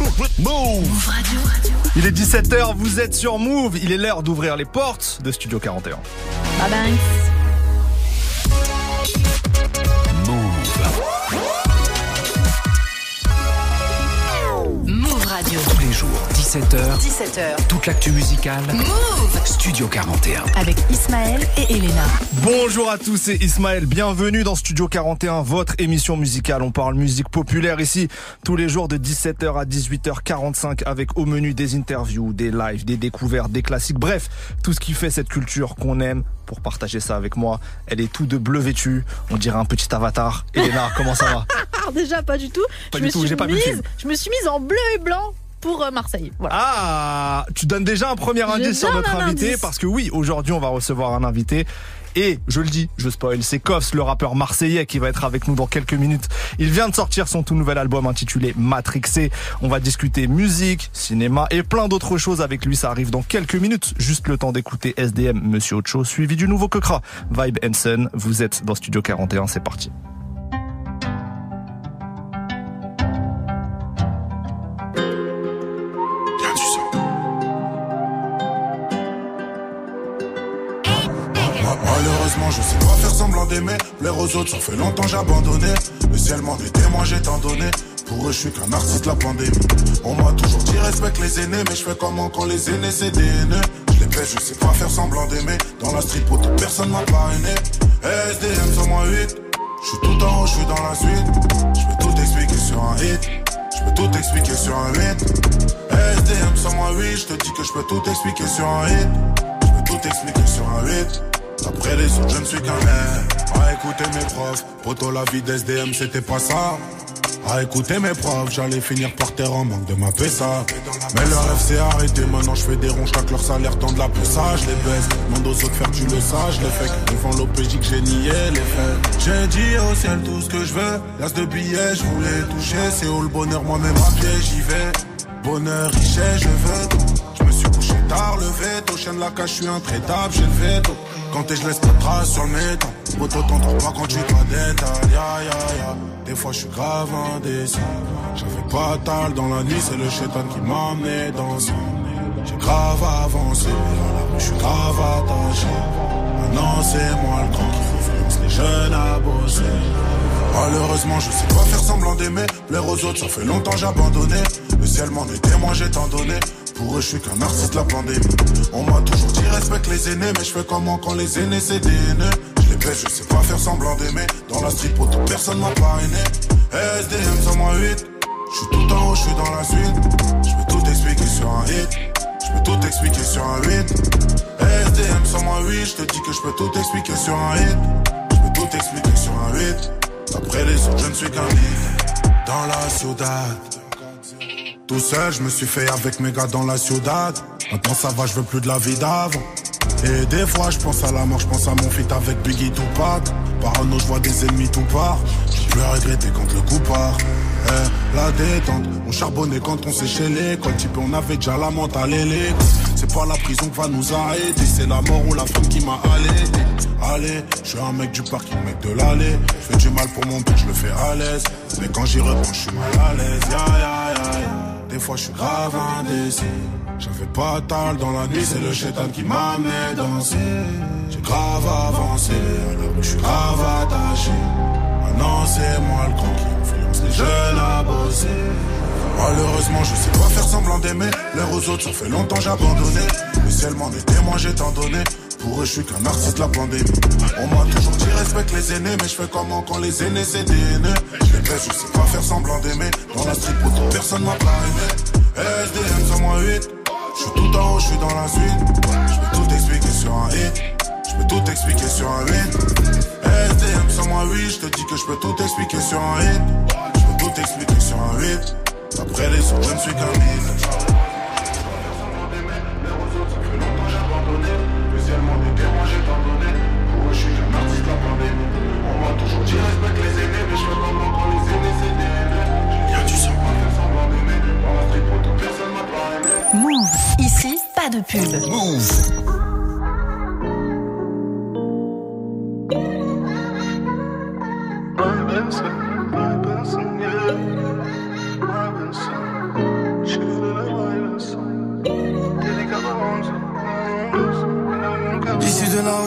Move Radio. Il est 17h, vous êtes sur Move. Il est l'heure d'ouvrir les portes de Studio 41. Bye bye. Tous les jours, 17h. 17h. Toute l'actu musicale. Move Studio 41. Avec Ismaël et Elena. Bonjour à tous, c'est Ismaël. Bienvenue dans Studio 41, votre émission musicale. On parle musique populaire ici tous les jours de 17h à 18h45 avec au menu des interviews, des lives, des découvertes, des classiques. Bref, tout ce qui fait cette culture qu'on aime pour partager ça avec moi. Elle est tout de bleu vêtue. On dirait un petit avatar. Elena, comment ça va? Déjà, pas du tout. Pas je du me tout, suis j'ai pas mise-. Je me suis mise en bleu et blanc pour euh, Marseille. Voilà. Ah, tu donnes déjà un premier indice sur notre invité indice. parce que oui, aujourd'hui on va recevoir un invité. Et je le dis, je spoil, c'est Koffs, le rappeur marseillais qui va être avec nous dans quelques minutes. Il vient de sortir son tout nouvel album intitulé Matrixé. On va discuter musique, cinéma et plein d'autres choses avec lui. Ça arrive dans quelques minutes. Juste le temps d'écouter SDM, Monsieur Ocho, suivi du nouveau Kekra. Vibe Henson, vous êtes dans Studio 41, c'est parti. Je sais pas faire semblant d'aimer. Plaire aux autres, ça fait longtemps j'ai abandonné. Le ciel m'en est témoin, j'ai tant donné. Pour eux, je suis qu'un artiste la pandémie. On m'a toujours dit respecte les aînés, mais je fais comment quand les aînés c'est des haineux? Je les baisse, je sais pas faire semblant d'aimer. Dans la street, pour personne m'a parrainé. SDM sur moi 8. Je suis tout en haut, je suis dans la suite. Je peux tout expliquer sur un hit. Je peux tout expliquer sur un 8. SDM sur moi 8. Je te dis que je peux tout expliquer sur un hit. Je peux tout expliquer sur un 8. Après les autres, je ne suis qu'un mec. À écouter mes profs, poto la vie d'SDM, c'était pas ça. À écouter mes profs, j'allais finir par terre en manque de ma PSA. Mais leur rêve s'est arrêté, maintenant je fais des ronds, chaque leur salaire tend de la ça, je les baisse. Demande aux autres faire tu le sages, les fais devant l'OPJ que j'ai nié les faits. J'ai dit au ciel tout ce que je veux, l'as de billets, je voulais toucher, c'est où le bonheur, moi-même à pied, j'y vais. Bonheur, richesse, je veux tout. Suis tard, le veto, chien de la cage, je suis intraitable, j'ai le veto. Quand t'es, je laisse pas de traces sur le métal. Moto, t'entends pas quand tu dois détail, ya, ya, ya. Des fois, je suis grave indécis. J'avais pas tal dans la nuit, c'est le chétan qui m'a amené dans. J'ai grave avancé, je suis grave attaché. Maintenant, c'est moi le grand qui influence les jeunes à bosser. Malheureusement, je sais pas faire semblant d'aimer. Plaire aux autres, ça fait longtemps j'ai abandonné. Le ciel m'en est témoin, j'ai tant donné. Pour eux, je suis qu'un artiste de la pandémie. On m'a toujours dit respecte les aînés, mais je fais comment quand les aînés c'est des haineux. Je les baisse, je sais pas faire semblant d'aimer. Dans la pour toute personne m'a parrainé. SDM sur moi 8. Je suis tout en haut, je suis dans la suite. Je peux tout expliquer sur un hit. Je peux tout expliquer sur un 8. SDM sur moi 8. Je te dis que je peux tout expliquer sur un hit. Je peux tout expliquer sur un 8. Après les autres, je ne suis qu'un hit. Dans la ciudad. Tout seul, je me suis fait avec mes gars dans la ciudad. Maintenant ça va, je veux plus de la vie d'avant. Et des fois, je pense à la mort, je pense à mon feat avec Biggie Tupac. Parano, je vois des ennemis tout part. Plus à regretter quand le coup part. Eh, la détente, on charbonnait quand on séchait l'école. Type, on avait déjà la et les C'est pas la prison qui va nous arrêter, c'est la mort ou la femme qui m'a allé. Allez, je suis un mec du parking, mec de l'allée. Je fais du mal pour mon but, je le fais à l'aise. Mais quand j'y reprends, je suis mal à l'aise. Ya, ya, ya. Des fois, je suis grave indécis. J'avais pas tal dans la nuit, c'est le chétan qui m'a amené danser. J'ai grave avancé, à rue, je suis grave attaché. Maintenant, c'est moi le influence les jeunes. Malheureusement, je sais pas faire semblant d'aimer. L'air aux autres, ça fait longtemps j'ai abandonné. Le ciel m'en est témoin, j'ai tant donné. Pour eux, je suis qu'un artiste la pandémie. On m'a toujours dit respecte les aînés, mais je fais comment quand les aînés c'est des. Je les baisse, je sais pas faire semblant d'aimer. Dans la street, pour personne m'a parrainé. SDM sur moi 8. Je suis tout en haut, je suis dans la suite. Je peux tout expliquer sur un hit. Je peux tout expliquer sur un 8. SDM sur moi 8. Je te dis que je peux tout expliquer sur un hit. Je peux tout expliquer sur un 8. Après les autres, je ne suis qu'un mythe. Move. Ici, pas de pub. Move.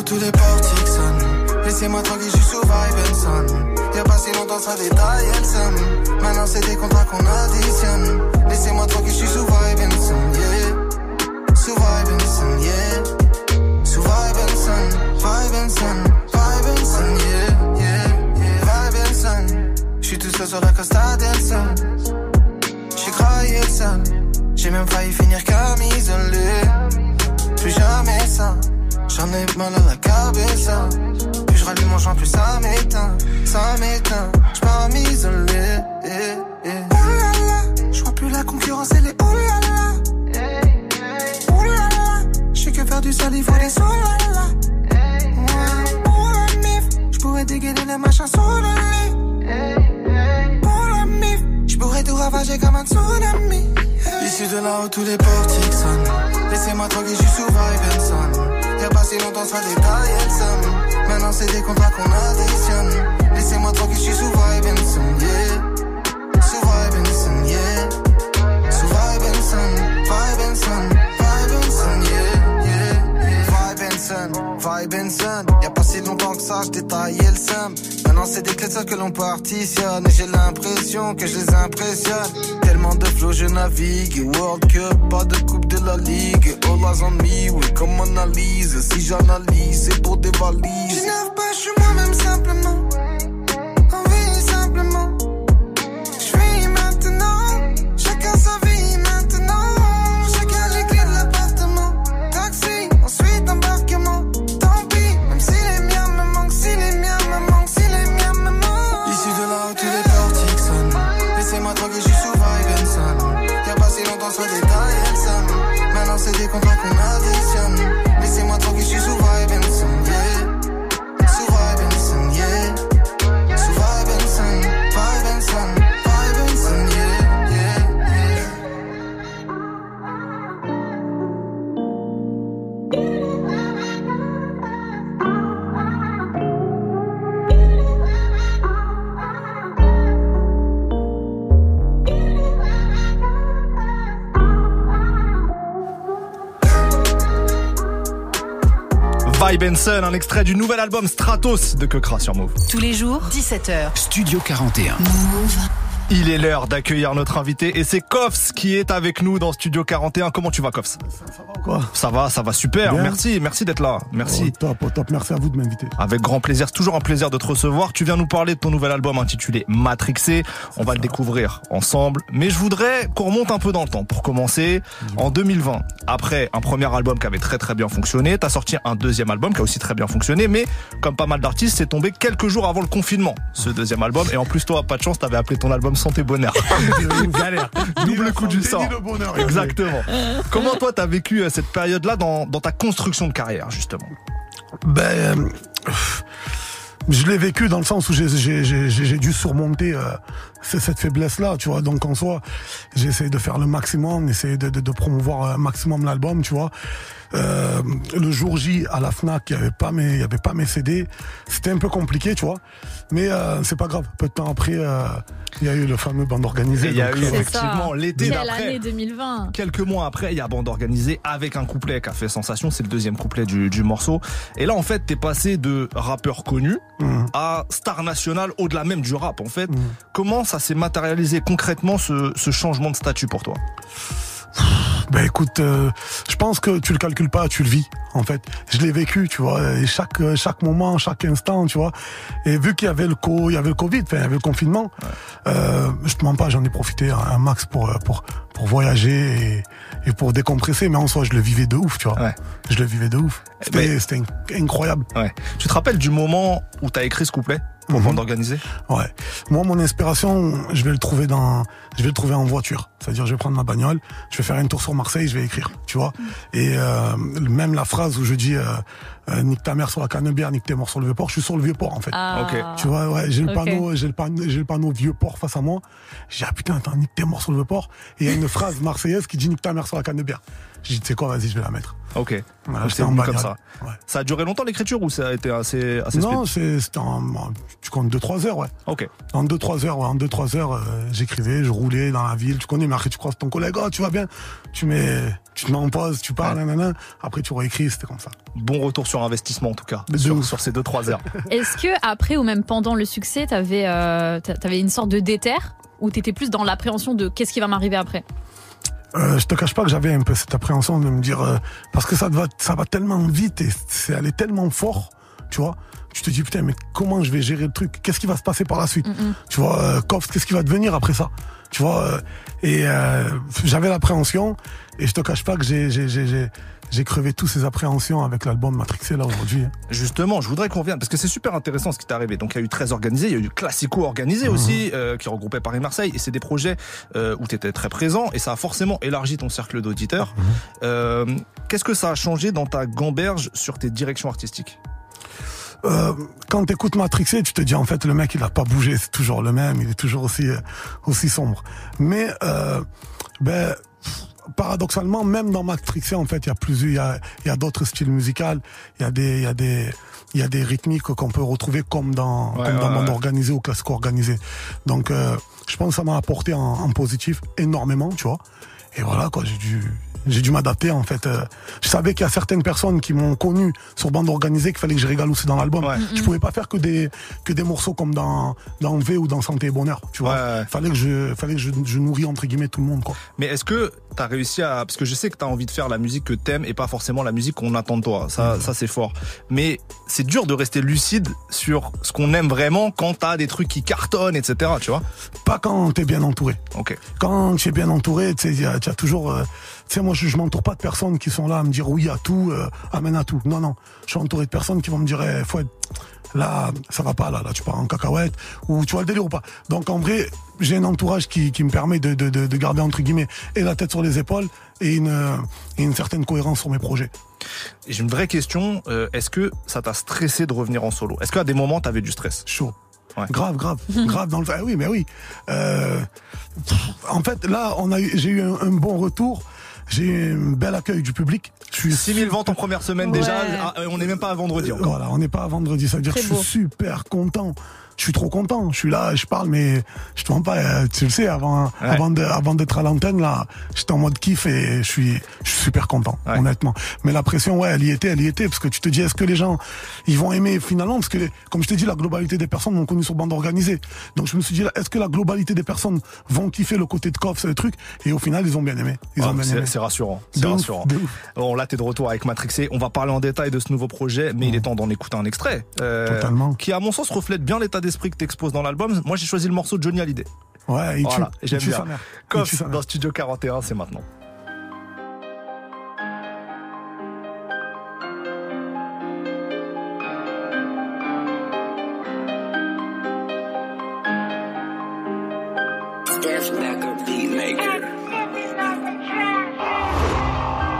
Tous les portiques sonnent. Laissez-moi tranquille, je suis sous vibe. Y'a pas si longtemps, ça détaille, elle. Maintenant, c'est des contrats qu'on additionne. Laissez-moi tranquille, je suis sous vibe yeah. Sous vibe yeah. Sous vibe son, vibe son, vibe son, yeah, yeah, yeah. Vibe son. J'suis tout seul sur la Costa del Sol. J'suis craillé seul. J'ai même failli finir comme isolé. Plus jamais ça. J'en ai mal à la cabeza. Plus je rallume mon joint, plus ça m'éteint. Ça m'éteint. J'pars m'isoler. Eh, eh. Oh là là. J'vois plus la concurrence, elle est oh là là. Oh là. J'sais que faire du sale, il faut des oh là là. Pour la mif, j'pourrais dégainer les machins sous le lit. Pour la mif, j'pourrais tout ravager comme un tsunami. Issu de là où tous les portiques sonnent. Laissez-moi tranquille, j'suis sous vibe. Y'a pas si longtemps, ça détaille, elle somme. Maintenant, c'est des contrats qu'on additionne. Laissez-moi tranquille, j'suis sous vibe son, yeah. Sous vibe son, yeah. Sous vibe son, vibe son, vibe son, yeah, yeah, yeah. Vibe son, vibe pas si longtemps que ça, j'détaillais le somme. Maintenant, c'est des clés que l'on partitionne. Et j'ai l'impression que je les impressionne. Tellement de flow, je navigue. World Cup, pas de coupe de la ligue. All eyes on me, oui, comme analyse. Si j'analyse, c'est pour des valises. Je pas, je suis moi-même simplement. Un extrait du nouvel album Stratos de Kekra sur Move. Tous les jours, 17h. Studio 41. Il est l'heure d'accueillir notre invité et c'est Kofs qui est avec nous dans Studio 41. Comment tu vas Kofs? Quoi? Ça va, ça va super. Bien. Merci, merci d'être là. Merci. Oh, top, oh, top. Merci à vous de m'inviter. Avec grand plaisir, c'est toujours un plaisir de te recevoir. Tu viens nous parler de ton nouvel album intitulé Matrixé. On va le découvrir ensemble. Mais je voudrais qu'on remonte un peu dans le temps. Pour commencer, en 2020, après un premier album qui avait très très bien fonctionné, t'as sorti un deuxième album qui a aussi très bien fonctionné. Mais comme pas mal d'artistes, c'est tombé quelques jours avant le confinement, ce deuxième album. Et en plus, toi, pas de chance, t'avais appelé ton album Santé Bonheur. Une galère. Double coup du sort. Exactement. Comment toi, t'as vécu euh, cette période-là dans, dans ta construction de carrière, justement? Ben, euh, je l'ai vécu dans le sens où j'ai- dû surmonter euh, cette faiblesse-là, tu vois. Donc en soi, j'ai essayé de faire le maximum, essayer de, de, de promouvoir un maximum l'album, tu vois. Euh, le jour J à la Fnac, il y avait pas mes, il y avait pas mes CD. C'était un peu compliqué, tu vois. Mais euh, c'est pas grave. Peu de temps après, euh, il y a eu le fameux bande organisée. Il y a eu euh, C'est effectivement l'été d'après. année 2020 Quelques mois après, il y a Bande Organisée avec un couplet qui a fait sensation. C'est le deuxième couplet du, du morceau. Et là, en fait, t'es passé de rappeur connu Mhm. à star national au-delà même du rap, en fait. Mhm. Comment ça s'est matérialisé concrètement ce, ce changement de statut pour toi? Ben écoute, euh, je pense que tu le calcules pas, tu le vis. En fait, je l'ai vécu, tu vois, et chaque euh, chaque moment, chaque instant, tu vois. Et vu qu'il y avait le co, il y avait le Covid, enfin, il y avait le confinement. Euh, je te mens pas, j'en ai profité un, max pour euh, pour pour voyager et, et pour décompresser. Mais en soi, je le vivais de ouf, tu vois. Ouais. Je le vivais de ouf. C'était Mais- c'était inc- incroyable. Ouais. Tu te rappelles du moment où t'as écrit ce couplet? Pour Mhm. Bande Organisée Ouais. Moi, mon inspiration, je vais le trouver dans, je vais le trouver en voiture. C'est-à-dire, je vais prendre ma bagnole, je vais faire un tour sur Marseille, je vais écrire, tu vois. Et euh, même la phrase où je dis, euh, euh, nique ta mère sur la Canebière, nique tes morts sur le Vieux-Port, je suis sur le Vieux-Port en fait. Ah. Ok. Tu vois, ouais, j'ai le panneau, j'ai le panneau, j'ai le panneau Vieux-Port face à moi. J'ai dit, ah putain, attends, nique tes morts sur le Vieux-Port. Et il y a une phrase marseillaise qui dit, nique ta mère sur la Canebière. J'ai dit, tu sais quoi, vas-y, je vais la mettre. Ok. Voilà, c'est en comme ça. Ouais. Ça a duré longtemps l'écriture ou ça a été assez, assez Non, c'était en, tu comptes 2-3 heures, ouais. Ok. En 2-3 heures, ouais, en 2-3 heures, euh, j'écrivais, je roulais dans la ville, tu connais, mais après tu croises ton collègue, oh, tu vas bien, tu mets, tu te mets en pause, tu parles, nanana, après tu réécris, c'était comme ça. Bon retour sur investissement en tout cas, de sur, ces deux trois heures. Est-ce que après ou même pendant le succès, t'avais euh, t'avais une sorte de déterre ou t'étais plus dans l'appréhension de qu'est-ce qui va m'arriver après? Euh, je te cache pas que j'avais un peu cette appréhension de me dire euh, parce que ça va ça va tellement vite et c'est allé tellement fort, tu vois. Tu te dis putain mais comment je vais gérer le truc? Qu'est-ce qui va se passer par la suite? Tu vois, euh, qu'est-ce qui va devenir après ça? Tu vois euh, Et euh, j'avais l'appréhension et je te cache pas que j'ai j'ai crevé tous ces appréhensions avec l'album Matrixé là aujourd'hui. hein. Justement, je voudrais qu'on revienne parce que c'est super intéressant ce qui t'est arrivé. Donc il y a eu 13 organisés, il y a eu Classico organisé aussi euh, qui regroupait Paris Marseille et c'est des projets euh, où tu étais très présent et ça a forcément élargi ton cercle d'auditeurs. Euh, Qu'est-ce que ça a changé dans ta gamberge sur tes directions artistiques? Euh, quand t'écoutes Matrixé, tu te dis en fait le mec il a pas bougé, c'est toujours le même, il est toujours aussi aussi sombre. Mais euh, ben paradoxalement, même dans Matrixé en fait, il y a plusieurs, il y a, y a d'autres styles musicaux, il y a des il y a des il y a des rythmiques qu'on peut retrouver comme dans Ouais, comme dans ouais, monde organisé ou classique organisé. Donc euh, je pense que ça m'a apporté en, en positif énormément, tu vois. Et voilà quoi, j'ai dû j'ai dû m'adapter en fait. Euh, je savais qu'il y a certaines personnes qui m'ont connu sur bande organisée qu'il fallait que je régale aussi dans l'album. Ouais. Je pouvais pas faire que des que des morceaux comme dans dans V ou dans Santé et Bonheur, tu vois. Ouais. Fallait que je fallait que je, je nourris entre guillemets tout le monde quoi. Mais est-ce que tu as réussi à parce que je sais que tu as envie de faire la musique que t'aimes et pas forcément la musique qu'on attend de toi. Ça ça c'est fort. Mais c'est dur de rester lucide sur ce qu'on aime vraiment quand t'as des trucs qui cartonnent etc. Tu vois Pas quand t'es bien entouré. Ok. Quand tu es bien entouré, tu as toujours. euh, tu sais, moi, je, je m'entoure pas de personnes qui sont là à me dire oui à tout, euh, amène à tout. Non, non. Je suis entouré de personnes qui vont me dire, eh, faut être- là, ça va pas, là, là, tu pars en cacahuète, ou tu vois le délire ou pas. Donc, en vrai, j'ai un entourage qui, qui me permet de, de, de, de garder, entre guillemets, et la tête sur les épaules, et une, euh, et une certaine cohérence sur mes projets. Et J'ai une vraie question. euh, Est-ce que ça t'a stressé de revenir en solo? Est-ce qu'à des moments t'avais du stress? Chaud. Ouais. Grave, grave, grave dans le. Ah oui, mais oui. Euh, en fait, là, on a eu, j'ai eu un, un bon retour. J'ai un bel accueil du public. Je suis 6000 ventes en première semaine déjà. Ouais. Ah, on n'est même pas à vendredi encore. Voilà, on n'est pas à vendredi. Ça veut dire Très que je suis super content. Je suis trop content. Je suis là, je parle, mais je te mens pas. euh, Tu le sais, avant, Ouais. avant de- avant d'être à l'antenne, là, j'étais en mode kiff et je suis, je suis super content, Ouais. honnêtement. Mais la pression, ouais, elle y était, elle y était, parce que tu te dis, est-ce que les gens, ils vont aimer finalement, parce que, comme je t'ai dit, la globalité des personnes m'ont connu sur bande organisée. Donc je me suis dit, est-ce que la globalité des personnes vont kiffer le côté de coff, ce truc? Et au final, ils ont bien aimé. Ils ont bien aimé. c'est rassurant. C'est rassurant. Bon, là, t'es de retour avec Matrixé. On va parler en détail de ce nouveau projet, mais il est temps d'en écouter un extrait. euh, Totalement. Qui, à mon sens, reflète bien l'état d'esprit que t'exposes dans l'album. Moi, j'ai choisi le morceau de Johnny Hallyday. Ouais, il Voilà, tue. Il j'aime bien. sa mère. Sa mère. dans Studio 41, c'est maintenant.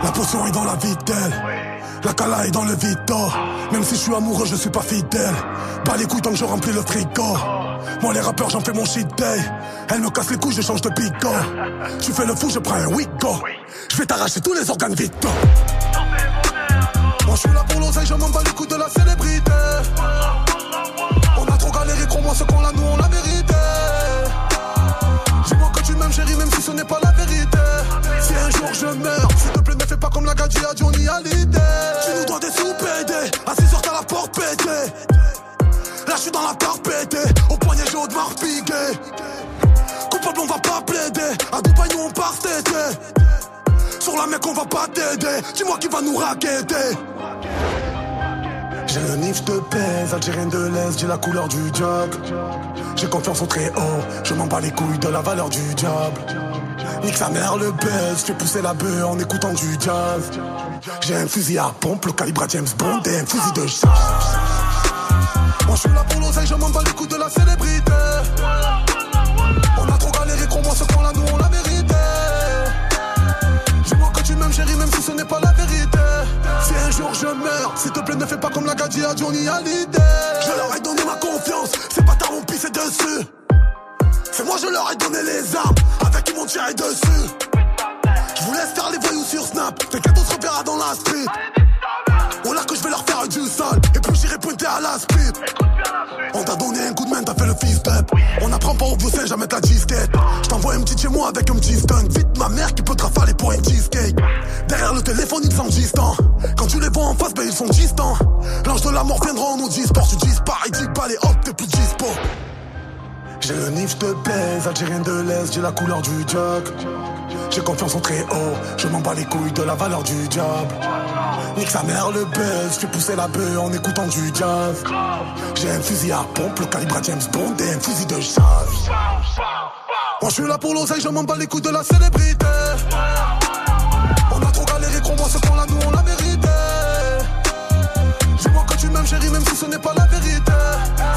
La potion est dans la vie d'elle. La cala est dans le vito. Même si je suis amoureux, je suis pas fidèle. Pas les couilles tant que je remplis le frigo. Moi, les rappeurs, j'en fais mon shit day. Elle me casse les couilles, je change de bigo. Tu fais le fou, je prends un wigo. Je vais t'arracher tous les organes vitaux. Moi, je suis là pour l'oseille, je m'en bats les couilles de la célébrité. On a trop galéré, crois-moi, ce qu'on l'a, nous, on l'a mérité. Chérie, même si ce n'est pas la vérité. Si un jour je meurs, s'il te plaît, ne fais pas comme la gadji à Johnny Hallyday. Tu nous dois des sous pédés, assis sur ta la porte pétée. Là, je suis dans la pétée, au poignet j'ai haut de marpigué. Coupable, on va pas plaider. À Dubaï, nous on part. Sur la mec, on va pas t'aider. Dis-moi qui va nous raqueter. J'ai le nif, te pèse, algérien de l'Est, j'ai la couleur du job. J'ai confiance au très haut, je m'en bats les couilles de la valeur du diable. Nique sa mère le buzz, fais pousser la bœuf en écoutant du jazz. J'ai un fusil à pompe, le calibre à James Bond et un fusil de chasse. Moi je suis là pour l'oseille, je m'en bats les couilles de la célébrité. On a trop galéré, crois-moi, ce qu'on l'a, nous on l'a mérité. Dis-moi que tu m'aimes, chérie, même si ce n'est pas la un jour je meurs, s'il te plaît, ne fais pas comme la gadji à Johnny Hallyday. Je leur ai donné ma confiance, c'est pas ta mon pissé dessus. C'est moi, je leur ai donné les armes, avec ils m'ont tiré dessus. Je vous laisse faire les voyous sur Snap, t'inquiète, on se reverra dans la street. Oh là que je vais leur faire du sale, et puis j'irai pointer à la speed. On t'a donné un coup de main, t'as on apprend pas au vieux singe à mettre la cheesecake. Je t'envoie un petit chez moi avec un petit skunk. Vite ma mère qui peut te rafaler pour un cheesecake. Derrière le téléphone, ils sont distants. Quand tu les vois en face, ben ils sont distants. L'ange de la mort viendra en nous disport. Tu disparais, dis pas les hop, t'es plus dispo j'arrive, je te baise, Algérien de l'Est, j'ai la couleur du jog. J'ai confiance en très haut, je m'en bats les couilles de la valeur du diable. Nique sa mère le buzz, fais pousser la bœuf en écoutant du jazz. J'ai un fusil à pompe, le calibre à James Bond et un fusil de chasse. Moi je suis là pour l'oseille, je m'en bats les couilles de la célébrité. On a trop galéré, crois-moi, ce qu'on là, nous on l'a mérité. Dis-moi que tu m'aimes, chérie, même si ce n'est pas la vérité.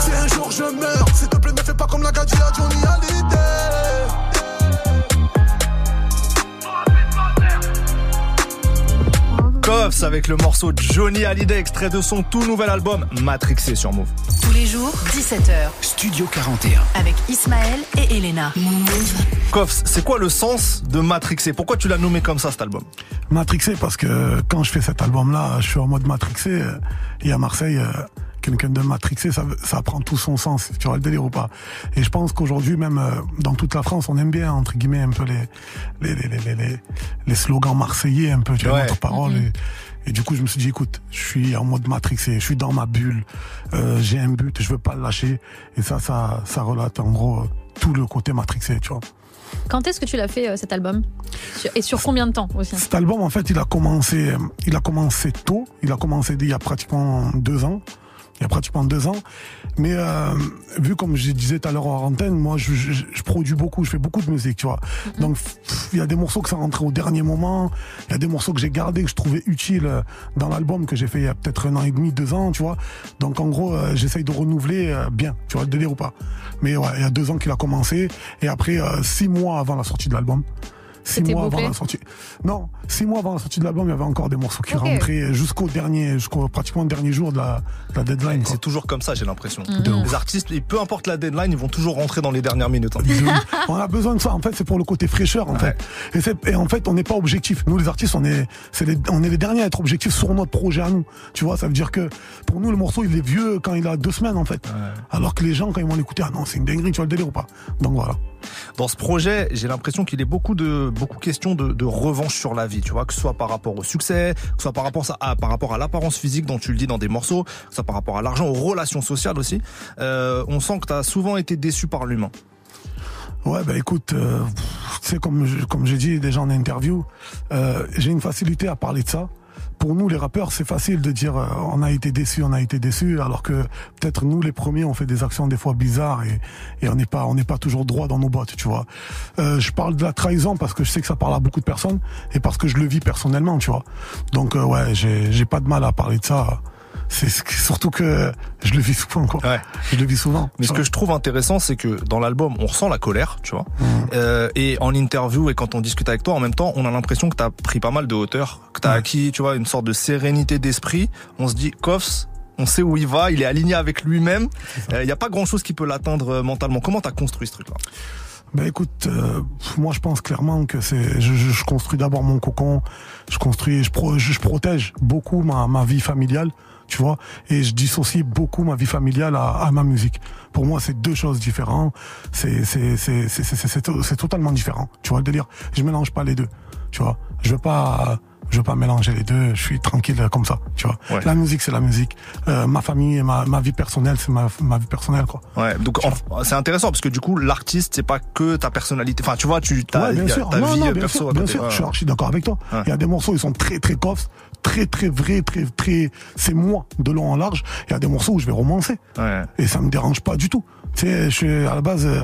Si un jour je meurs, s'il te plaît, ne fais pas comme la gadji à Johnny Hallyday. Koffs avec le morceau Johnny Hallyday, extrait de son tout nouvel album Matrixé sur Move. Tous les jours, 17h. Studio 41. Avec Ismaël et Elena. Koffs, c'est quoi le sens de Matrixé? Pourquoi tu l'as nommé comme ça cet album? Matrixé parce que quand je fais cet album-là, je suis en mode matrixé. Et à Marseille, euh, quelqu'un de matrixé, ça, ça prend tout son sens. Tu vois le délire ou pas Et je pense qu'aujourd'hui, même euh, dans toute la France, on aime bien entre guillemets un peu les les les les, les, slogans marseillais, un peu tu vois Ouais. notre parole. et, et du coup, je me suis dit, écoute, je suis en mode matrixé, je suis dans ma bulle, euh, j'ai un but, je veux pas le lâcher. Et ça, ça, ça relate en gros tout le côté matrixé, tu vois. Quand est-ce que tu l'as fait euh, cet album? Et sur combien de temps aussi? Cet album, en fait, il a commencé, euh, il a commencé tôt. Il a commencé il y a pratiquement deux ans. Il y a pratiquement deux ans. Mais euh, vu comme je disais tout à l'heure en antenne, moi, je, je, je produis beaucoup, je fais beaucoup de musique, tu vois. Donc, pff, il y a des morceaux que ça rentrait au dernier moment. Il y a des morceaux que j'ai gardés, que je trouvais utiles euh, dans l'album que j'ai fait il y a peut-être un an et demi, deux ans, tu vois. Donc, en gros, euh, j'essaye de renouveler euh, bien, tu vois, le délire ou pas. Mais ouais, il y a deux ans qu'il a commencé. Et après, six mois avant la sortie de l'album. Six mois avant la sortie. Non, six mois avant la sortie de l'album, il y avait encore des morceaux qui rentraient jusqu'au dernier, jusqu'au pratiquement dernier jour de la, de la deadline. C'est toujours comme ça, j'ai l'impression. Mhm. Les artistes, et peu importe la deadline, ils vont toujours rentrer dans les dernières minutes. hein. On a besoin de ça. En fait, c'est pour le côté fraîcheur, en Ouais. fait. Et, en fait, on n'est pas objectif. Nous, les artistes, on est, les, on est les derniers à être objectifs sur notre projet à nous. Tu vois, ça veut dire que pour nous, le morceau, il est vieux quand il a deux semaines, en fait. Alors que les gens, quand ils vont l'écouter, ah non, c'est une dinguerie, tu vois le délire ou pas. Donc voilà. Dans ce projet, j'ai l'impression qu'il est beaucoup de beaucoup question de, de revanche sur la vie, vois, que ce soit par rapport au succès, que ce soit par rapport à, par rapport à l'apparence physique dont tu le dis dans des morceaux, que ce soit par rapport à l'argent, aux relations sociales aussi. Euh, on sent que tu as souvent été déçu par l'humain. Ouais, bah écoute, euh, tu sais, comme, comme j'ai dit déjà en interview, euh, j'ai une facilité à parler de ça. Pour nous, les rappeurs, c'est facile de dire euh, on a été déçus, on a été déçus, alors que peut-être nous, les premiers, on fait des actions des fois bizarres et, et on n'est pas on n'est pas toujours droit dans nos bottes, tu vois. Euh, je parle de la trahison parce que je sais que ça parle à beaucoup de personnes et parce que je le vis personnellement, tu vois. Donc euh, ouais, j'ai pas de mal à parler de ça. C'est surtout que je le vis souvent, quoi. Ouais. Je le vis souvent. Mais ce que je trouve intéressant, c'est que dans l'album, on ressent la colère, tu vois. Euh, et en interview et quand on discute avec toi, en même temps, on a l'impression que tu as pris pas mal de hauteur, que tu as Ouais. acquis, tu vois, une sorte de sérénité d'esprit. On se dit, Koffs, on sait où il va, il est aligné avec lui-même. Il n'y a pas grand-chose qui peut l'atteindre euh, mentalement. Comment tu as construit ce truc-là? Ben écoute, euh, moi je pense clairement que c'est, je, je, je construis d'abord mon cocon, je construis, je, pro, je, je protège beaucoup ma, ma vie familiale, tu vois, et je dissocie beaucoup ma vie familiale à, à ma musique. Pour moi, c'est deux choses différentes. C'est c'est c'est c'est c'est c'est- totalement différent. Tu vois le délire. Je mélange pas les deux. Tu vois. Je veux pas je veux pas mélanger les deux. Je suis tranquille comme ça. Tu vois. Ouais. La musique, c'est la musique. Euh, ma famille et ma ma vie personnelle, c'est ma ma vie personnelle quoi. Ouais, donc c'est intéressant parce que du coup, l'artiste, c'est pas que ta personnalité. Enfin, tu vois, tu as Ouais, bien y a sûr. ta Non, vie non, bien perso sûr, bien sûr. Ouais. Je suis archi d'accord avec toi. Ouais. Il y a des morceaux, ils sont très, très coffs, très, très vrais, très, très, c'est moi, de long en large. Il y a des morceaux où je vais romancer. Ouais. Et ça me dérange pas du tout. Tu sais, je suis, à la base, euh,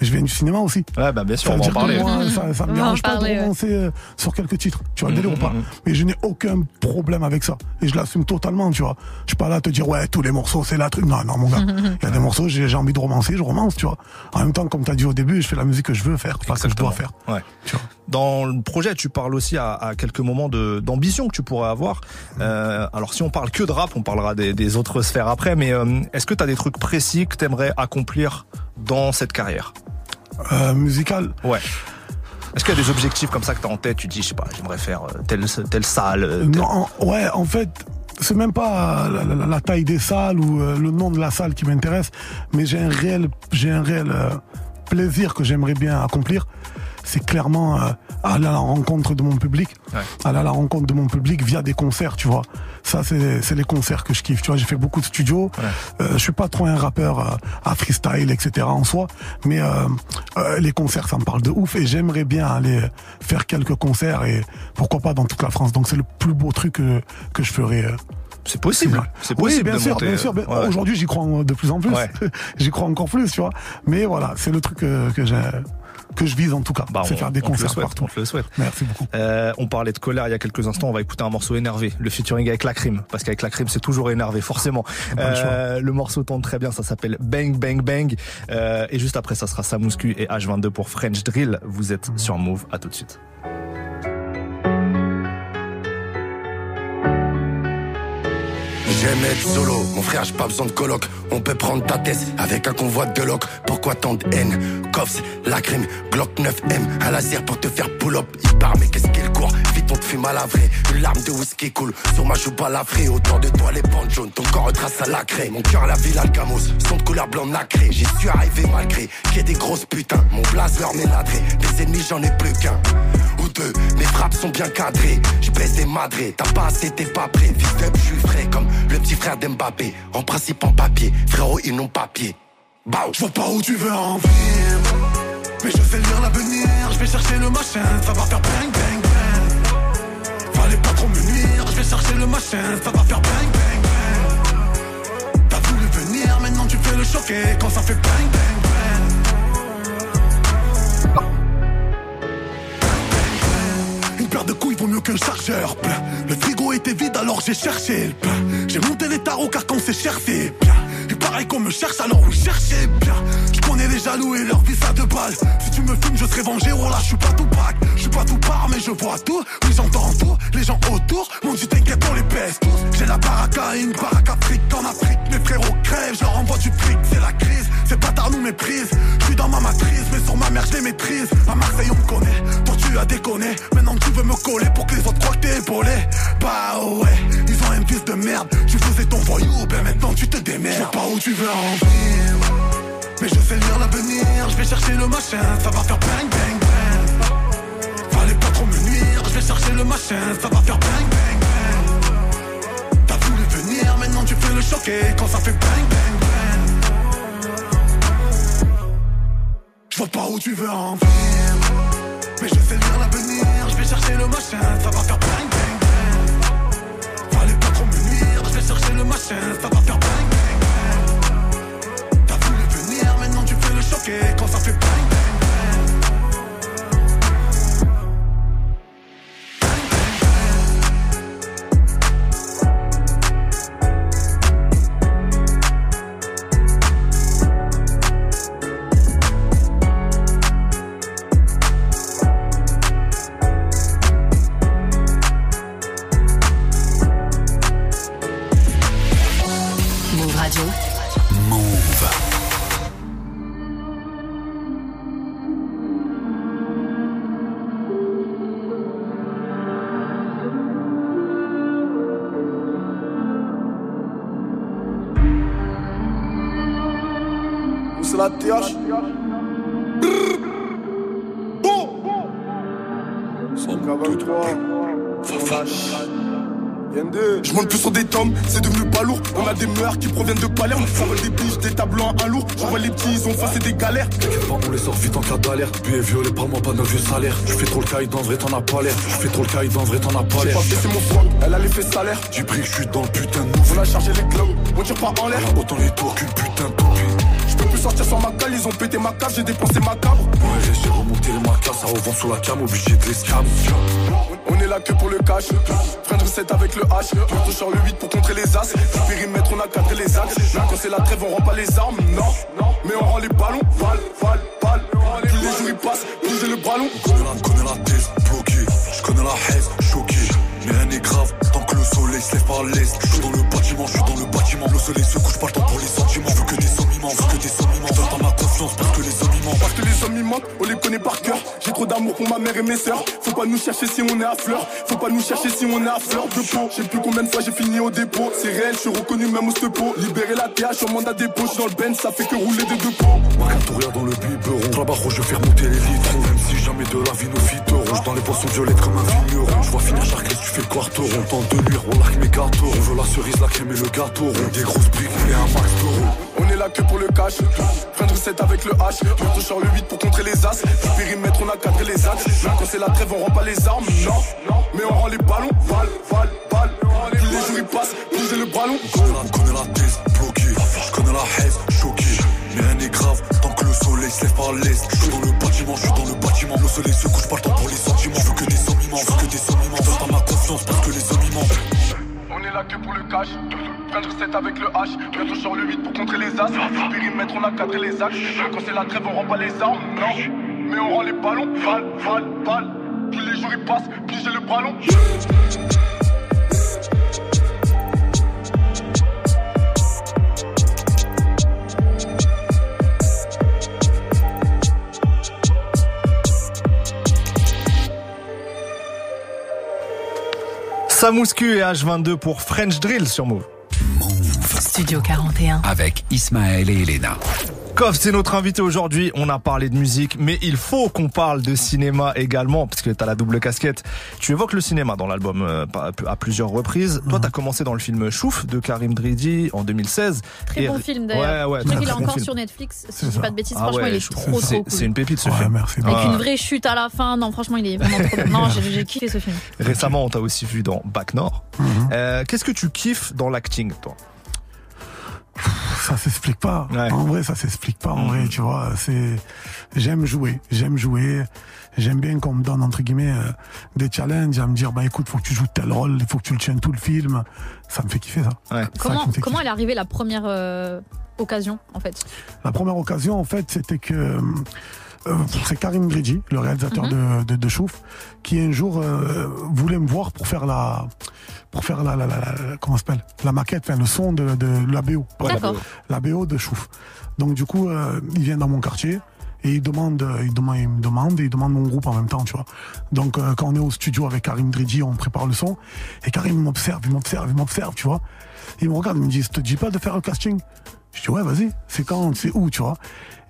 je viens du cinéma aussi. Ouais, bah bien sûr, Ça on va en parler. moi, ça, ça me dérange pas parler, de ouais. romancer euh, sur quelques titres. Tu vois le délire ou pas mhm. Mais je n'ai aucun problème avec ça. Et je l'assume totalement, tu vois. Je suis pas là à te dire, ouais, tous les morceaux, c'est la truc. Non, non, mon gars. Il y a des morceaux, j'ai j'ai envie de romancer, je romance, tu vois. En même temps, comme tu as dit au début, je fais la musique que je veux faire, pas que je dois faire. Ouais. Tu vois. Dans le projet, tu parles aussi à, à quelques moments d'ambition que tu pourrais avoir. Euh, alors, si on parle que de rap, on parlera des, des autres sphères après. Mais euh, est-ce que tu as des trucs précis que tu aimerais accomplir dans cette carrière? Euh, musical, Ouais. Est-ce qu'il y a des objectifs comme ça que tu as en tête? Tu dis, je sais pas, j'aimerais faire euh, telle, telle salle. Non, ouais, en fait, c'est même pas la, la- la taille des salles ou le nom de la salle qui m'intéresse, mais j'ai un réel, j'ai un réel plaisir que j'aimerais bien accomplir. C'est clairement euh, aller à la rencontre de mon public, Ouais. aller à la rencontre de mon public via des concerts, tu vois. Ça, c'est les concerts que je kiffe. Tu vois, j'ai fait beaucoup de studios. Euh, je suis pas trop un rappeur euh, à freestyle, etc. en soi, mais euh, les concerts, ça me parle de ouf et j'aimerais bien aller faire quelques concerts et pourquoi pas dans toute la France. Donc c'est le plus beau truc que, que je ferai. euh, C'est possible. Ouais. C'est Oui, possible bien de sûr, monter, bien sûr. ouais. Aujourd'hui, j'y crois de plus en plus. Ouais. j'y crois encore plus, tu vois. Mais voilà, c'est le truc que, que j'ai, que je vise en tout cas. Bah, c'est faire des concerts souhaite, partout. on le souhaite. Merci beaucoup. Euh, on parlait de colère il y a quelques instants. On va écouter un morceau énervé, le featuring avec la crime, parce qu'avec la crime c'est toujours énervé, forcément. Euh, le morceau tombe très bien, ça s'appelle Bang Bang Bang. Euh, et juste après, ça sera Samouscu et H22 pour French Drill. Vous êtes sur Move. À tout de suite. J'aime être solo, mon frère, j'ai pas besoin de coloc. On peut prendre ta thèse avec un convoi de Glock. Pourquoi tant de haine? Cops, la crime, Glock 9M, un laser pour te faire pull-up. Il part, mais qu'est-ce qu'il court? Vite, on te mal à vrai. Une larme de whisky coule sur ma joue balafrée. Autour de toi, les bandes jaunes, ton corps retrace à la craie. Mon cœur, la ville Alcamos, son de couleur blanc nacré. J'y suis arrivé malgré qu'il y ait des grosses putains. Mon blazer m'est ladré, des ennemis, j'en ai plus qu'un. Mes frappes sont bien cadrées. Je baisse des madrés, t'as pas assez, t'es pas prêt. Vite up, je suis frais comme le petit frère d'Mbappé. En principe en papier, frérot, ils n'ont pas pied. Bah, Je vois pas où tu veux en venir. Mais je sais lire l'avenir. Je vais chercher le machin. Ça va faire bang bang bang. Fallait pas trop me nuire. Je vais chercher le machin. Ça va faire bang bang bang. T'as voulu venir. Maintenant tu fais le choquer Quand ça fait bang bang bang Couilles vaut mieux qu'un chargeur plein. Le frigo était vide alors j'ai cherché le plein. J'ai monté les tarots car quand c'est cher. Pareil qu'on me cherche alors oui cherchez bien. Je connais les jaloux et leur vie ça de balle. Si tu me fumes je serai vengé, oh là je suis pas tout pack. Je suis pas tout part mais je vois tout. Oui j'entends tout, les gens autour. Mon dieu t'inquiète on les pèse tous. J'ai la baraka et une baraka Afrique en Afrique. Mes frérots crèvent, je leur envoie du fric, c'est la crise. Ces bâtards nous méprisent. Je suis dans ma matrice, mais sur ma mère je les maîtrise. À Marseille on me connaît, toi tu as déconné. Maintenant tu veux me coller pour que les autres croient que t'es épaulé. Bah ouais, ils ont un fils de merde. Tu faisais ton voyou, ben maintenant tu te démerdes. Tu veux en venir. Mais je sais lire l'avenir, je vais chercher le machin, ça va faire bang bang bang. Fallait pas trop me nuire, je vais chercher le machin, ça va faire bang bang bang. T'as voulu venir, maintenant tu fais le choquer quand ça fait bang bang bang. Je vois pas où tu veux en venir. Mais je sais lire l'avenir, je vais chercher le machin, ça va faire bang bang bang. Fallait pas trop me nuire, je vais chercher le machin, ça va faire bang. Choquer quand ça fait. D'alerte. Billet violé par moi, pas d'un vieux salaire. Tu fais trop le caïd, en vrai t'en as pas l'air. Tu fais trop le caïd, en vrai t'en as pas J'ai l'air. pas baissé mon swag, elle a l'effet salaire. J'ai pris que je suis dans le putain de. On a chargé les globes, on tire pas en l'air. Autant les tours qu'une putain de. Je peux plus sortir sans ma cale, ils ont pété ma cave, j'ai dépensé ma cabre. Ouais, j'ai remonté les marquas, ça revend sous la cam, obligé de l'escam. On est là que pour le cash. French recette avec le H. Touche sur le 8 pour contrer les as. Du périmètre, on a cadré les axes. Là, quand c'est la trêve, on rend pas les armes. Non, mais on rend les ballons. Balle, balle. Plus les jours ils passent, plus j'ai le ballon. Je connais la, thèse, bloqué. Je connais la haise, choqué. Mais rien n'est grave, tant que le soleil se lève par l'est. Je suis dans le bâtiment, je suis dans le bâtiment. Le soleil se couche, pas le temps pour les sentiments. Je veux que des sommes immenses, je veux que des sommes immenses. Je pas ma confiance on les connaît par cœur. J'ai trop d'amour pour ma mère et mes sœurs. Faut pas nous chercher si on est à fleur. Faut pas nous chercher si on est à fleur de peau. Je sais plus combien de fois j'ai fini au dépôt. C'est réel, je suis reconnu même au stepo. Libérer la TH, je mandat dépôt. Je suis dans le Ben, ça fait que rouler des deux pots. Marc Touria dans le biberon. Trabajo, je fais remonter les litres. Même si jamais de la vie, nos filles rouge dans les poissons violettes comme un vigneron. Je vois finir chaque tu fais le quarto rond. Temps de on largue mes gâteaux. On veut la cerise, la crème et le gâteau. Des grosses briques et un max. On est là que pour le cash. Fin de recette avec le H. Bientôt sur le 8 pour contrer les as. Du périmètre, on a cadré les axes. Quand c'est la trêve, on rend pas les armes. Non, mais on rend les ballons. Balle, balle, balle. Plus les jours ils passent, j'ai le ballon. Je connais la, la thèse, bloqué. Je connais la haise, choqué. Mais rien n'est grave tant que le soleil se lève par l'est. Je suis dans le bâtiment, je suis dans le bâtiment. Le soleil se couche pas le temps pour les sentiments. Je veux que des sommes immenses, je veux que des sommes immenses. Pas ma confiance parce que les hommes. On est là que pour le cash. De recette avec le H. Bientôt sur le 8 pour contrer les as. Du périmètre, on a cadré les axes. Quand c'est la trêve, on rend pas les armes. Non, mais on rend les ballons. Balle, balle, balle. Plus les jours ils passent, plus j'ai le ballon. Samouscu et H22 pour French Drill sur Move. Studio 41. Avec Ismaël et Elena. Koff, c'est notre invité aujourd'hui. On a parlé de musique, mais il faut qu'on parle de cinéma également, parce que tu as la double casquette. Tu évoques le cinéma dans l'album euh, à plusieurs reprises. Toi, tu as commencé dans le film Chouf de Karim Dridi en 2016. Très Et- bon film d'ailleurs. Ouais, ouais, Je crois qu'il est encore film. sur Netflix, si C'est je dis pas de bêtises. Ah franchement, ouais, il est trop trop c'est- cool. C'est une pépite ce Ouais, film. merci. Avec une vraie chute à la fin. Non, franchement, il est vraiment trop. Non, j'ai j'ai kiffé ce film. Récemment, on t'a aussi vu dans Bac Nord. Euh, Qu'est-ce que tu kiffes dans l'acting, toi? Ça s'explique pas. Ouais. En vrai, ça s'explique pas. En Mhm. vrai, tu vois, c'est j'aime jouer, j'aime jouer, j'aime bien qu'on me donne entre guillemets euh, des challenges à me dire bah écoute, faut que tu joues tel rôle, il faut que tu le tiennes tout le film. Ça me fait kiffer ça. Ouais. Comment, comment kiffer. elle est arrivée la première euh, occasion, en fait? La première occasion, en fait, c'était que euh, c'est Karim Gridi, le réalisateur Mhm. de, de, de Chouf, qui un jour euh, voulait me voir pour faire la pour faire la, la, la, la- comment s'appelle la maquette, enfin le son de, de la BO. Ouais, D'accord. la BO de Chouf. Donc du coup, euh, il vient dans mon quartier et il demande, il demande, il me demande et il demande mon groupe en même temps, tu vois. Donc euh, quand on est au studio avec Karim Dridi, on prépare le son et Karim m'observe, il m'observe, il m'observe, tu vois. Il me regarde, il me dit, je te dis pas de faire le casting? Je dis ouais, vas-y. C'est quand, c'est où, tu vois?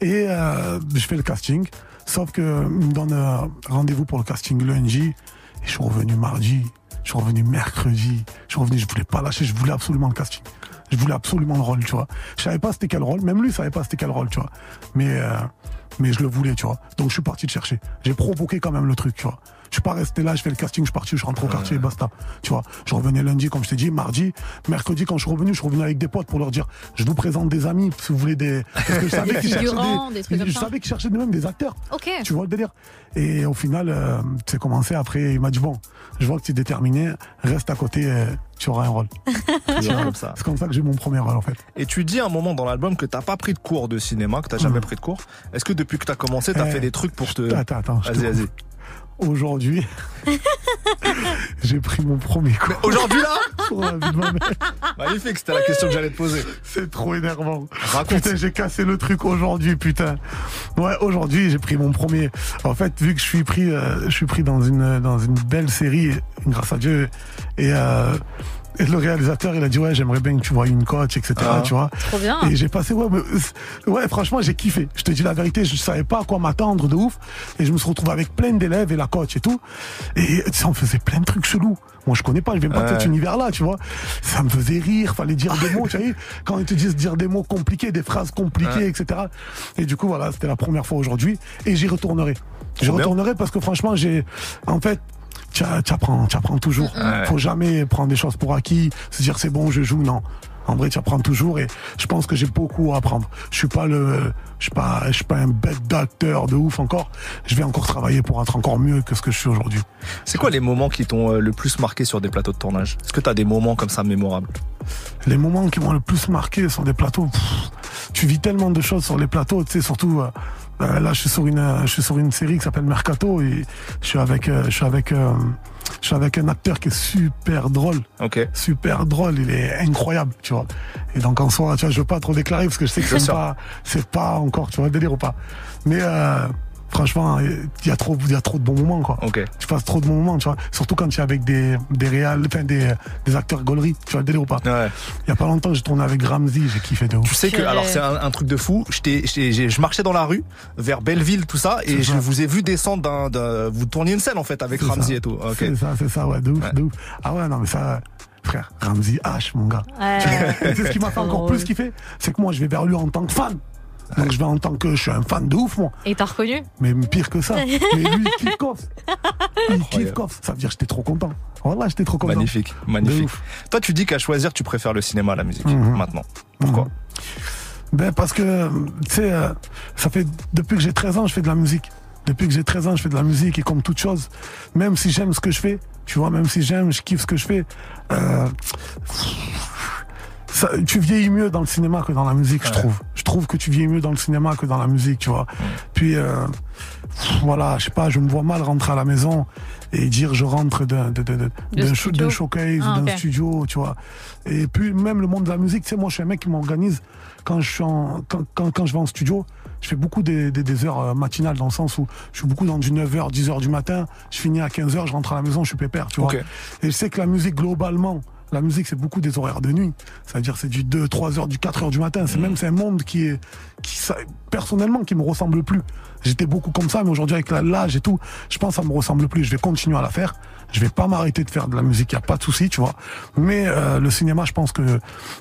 Et euh, je fais le casting. Sauf que il me donne euh, rendez-vous pour le casting lundi. Et je suis revenu mardi. Je suis revenu mercredi. Je suis revenu, je voulais pas lâcher, je voulais absolument le casting. Je voulais absolument le rôle, tu vois. Je savais pas c'était quel rôle, même lui savait pas c'était quel rôle, tu vois. Mais euh, mais je le voulais, tu vois. Donc je suis parti le chercher. J'ai provoqué quand même le truc, tu vois. Je suis pas resté là, je fais le casting, je suis parti, je rentre au quartier, basta. Tu vois. Je revenais lundi, comme je t'ai dit, mardi, mercredi quand je suis revenu, je suis revenu avec des potes pour leur dire, je vous présente des amis, si vous voulez des. Parce que je savais qu'ils cherchaient des trucs comme je savais qu'ils cherchaient même des acteurs. Ok. Tu vois le délire Et au final, euh, c'est commencé après, il m'a dit bon, je vois que tu es déterminé, reste à côté, euh, tu auras un rôle. Toujours comme ça. C'est comme ça que j'ai eu mon premier rôle en fait. Et tu dis à un moment dans l'album que t'as pas pris de cours de cinéma, que t'as jamais Mhm. pris de cours. Est-ce que depuis que t'as commencé, t'as Eh, fait des trucs pour te... Attends, attends, Vas-y, vas-y. Aujourd'hui, j'ai pris mon premier cours. Aujourd'hui là sur la vie de ma mère. Magnifique, c'était la question que j'allais te poser. C'est trop énervant. Raconte. Putain, j'ai cassé le truc aujourd'hui, putain. Ouais, aujourd'hui, j'ai pris mon premier. En fait, vu que je suis pris, euh, je suis pris dans une dans une belle série, grâce à Dieu, et euh, et le réalisateur, il a dit ouais, j'aimerais bien que tu vois une coach, etc. Ah. Tu vois. Trop bien. Et j'ai passé, ouais, mais, ouais, franchement, j'ai kiffé. Je te dis la vérité, je savais pas à quoi m'attendre de ouf. Et je me suis retrouvé avec plein d'élèves et la coach et tout. Et tu sais, on faisait plein de trucs chelous. Moi, je connais pas, je viens pas de cet univers-là, tu vois. Ça me faisait rire, fallait dire des mots, tu sais. Quand ils te disent dire des mots compliqués, des phrases compliquées, Ouais. etc. Et du coup, voilà, c'était la première fois aujourd'hui. Et j'y retournerai. J'y retournerai parce que franchement, j'ai, en fait, tu tu apprends, tu apprends toujours. Ouais. Faut jamais prendre des choses pour acquis, se dire c'est bon, je joue, non. En vrai, tu apprends toujours et je pense que j'ai beaucoup à apprendre. Je suis pas le, je suis pas, je suis pas un bête d'acteur de ouf encore. Je vais encore travailler pour être encore mieux que ce que je suis aujourd'hui. C'est quoi les moments qui t'ont euh, le plus marqué sur des plateaux de tournage? Est-ce que t'as des moments comme ça mémorables? Les moments qui m'ont le plus marqué sur des plateaux, pff, tu vis tellement de choses sur les plateaux, tu sais, surtout, euh, euh, là, je suis sur une, euh, je suis sur une série qui s'appelle Mercato et je suis avec, euh, je suis avec, euh, je suis avec un acteur qui est super drôle. Ok. super drôle, il est incroyable, tu vois. Et donc en soi, tu vois, je veux pas trop déclarer parce que je sais que c'est pas, c'est pas encore, tu vois, délire ou pas. Mais euh, Franchement, il y a trop, il y a trop de bons moments, quoi. Ok. Tu passes trop de bons moments, tu vois. Surtout quand tu es avec des, des réals, enfin, des, des acteurs gauleries. Tu vois le délire ou pas? Ouais. Il y a pas longtemps, j'ai tourné avec Ramsey, j'ai kiffé de ouf. Tu sais que, alors c'est un, un truc de fou. J'étais- j'étais- j'ai- je marchais dans la rue, vers Belleville, tout ça, et je ça. vous ai vu descendre d'un, d'un- vous tourniez une scène en fait avec Ramsey ça. et tout. Ok. C'est ça, c'est ça, ouais, de ouf, Ouais. de ouf. Ah ouais, non, mais ça, frère, Ramsey H, mon gars. Ouais. Et c'est ce qui m'a fait encore drôle. plus kiffer, c'est que moi, je vais vers lui en tant que fan. Donc je vais en tant que je suis un fan de ouf, moi. Et t'as reconnu Mais pire que ça. Mais lui, il kiffe Koff. Il kiffe. Koff. Ça veut dire que j'étais trop content. Voilà, j'étais trop content. Magnifique, magnifique. Toi, tu dis qu'à choisir, tu préfères le cinéma à la musique Mhm. maintenant. Pourquoi Ben parce que, tu sais, euh, ça fait depuis que j'ai 13 ans, je fais de la musique. Depuis que j'ai 13 ans, je fais de la musique et comme toute chose, même si j'aime ce que je fais, tu vois, même si j'aime, je kiffe ce que je fais, euh, ça- tu vieillis mieux dans le cinéma que dans la musique, je trouve. Je trouve que tu vieillis mieux dans le cinéma que dans la musique, tu vois. Puis, euh, voilà, je sais pas, je me vois mal rentrer à la maison et dire je rentre d'un de, de, de, showcase, Ah, d'un studio, tu vois. Et puis même le monde de la musique, tu sais, moi je suis un mec qui m'organise quand je suis en, quand, quand, quand je vais en studio. Je fais beaucoup des, des, des heures euh, matinales dans le sens où je suis beaucoup dans du 9h, 10h du matin. Je finis à 15h, je rentre à la maison, je suis pépère, tu vois. Et je sais que la musique globalement, la musique c'est beaucoup des horaires de nuit. C'est-à-dire c'est du 2, 3 heures, du 4 heures du matin. C'est même c'est un monde qui est qui ça, personnellement qui me ressemble plus. J'étais beaucoup comme ça, mais aujourd'hui avec l'âge et tout, je pense que ça me ressemble plus. Je vais continuer à la faire. Je vais pas m'arrêter de faire de la musique, y a pas de souci, tu vois. Mais euh, le cinéma, je pense que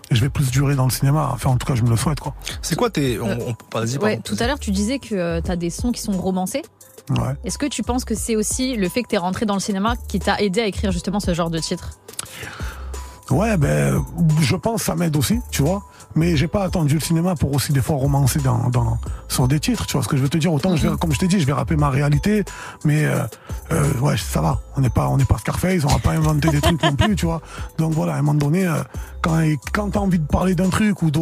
je vais plus durer dans le cinéma. Enfin, en tout cas, je me le souhaite, quoi. C'est quoi tes. On, on- vas-y, Ouais, pardon. tout à l'heure, tu disais que euh, t'as des sons qui sont romancés. Ouais. Est-ce que tu penses que c'est aussi le fait que t'es rentré dans le cinéma qui t'a aidé à écrire justement ce genre de titre? Ouais, ben, je pense que ça m'aide aussi, tu vois. Mais j'ai pas attendu le cinéma pour aussi des fois romancer dans, dans, sur des titres, tu vois ce que je veux te dire. Autant, je vais, comme je t'ai dit, je vais rapper ma réalité, mais euh, euh, ouais, ça va. On n'est pas, on n'est pas Scarface, on va pas inventer des trucs non plus, tu vois. Donc voilà, à un moment donné, euh, quand, quand t'as envie de parler d'un truc ou de,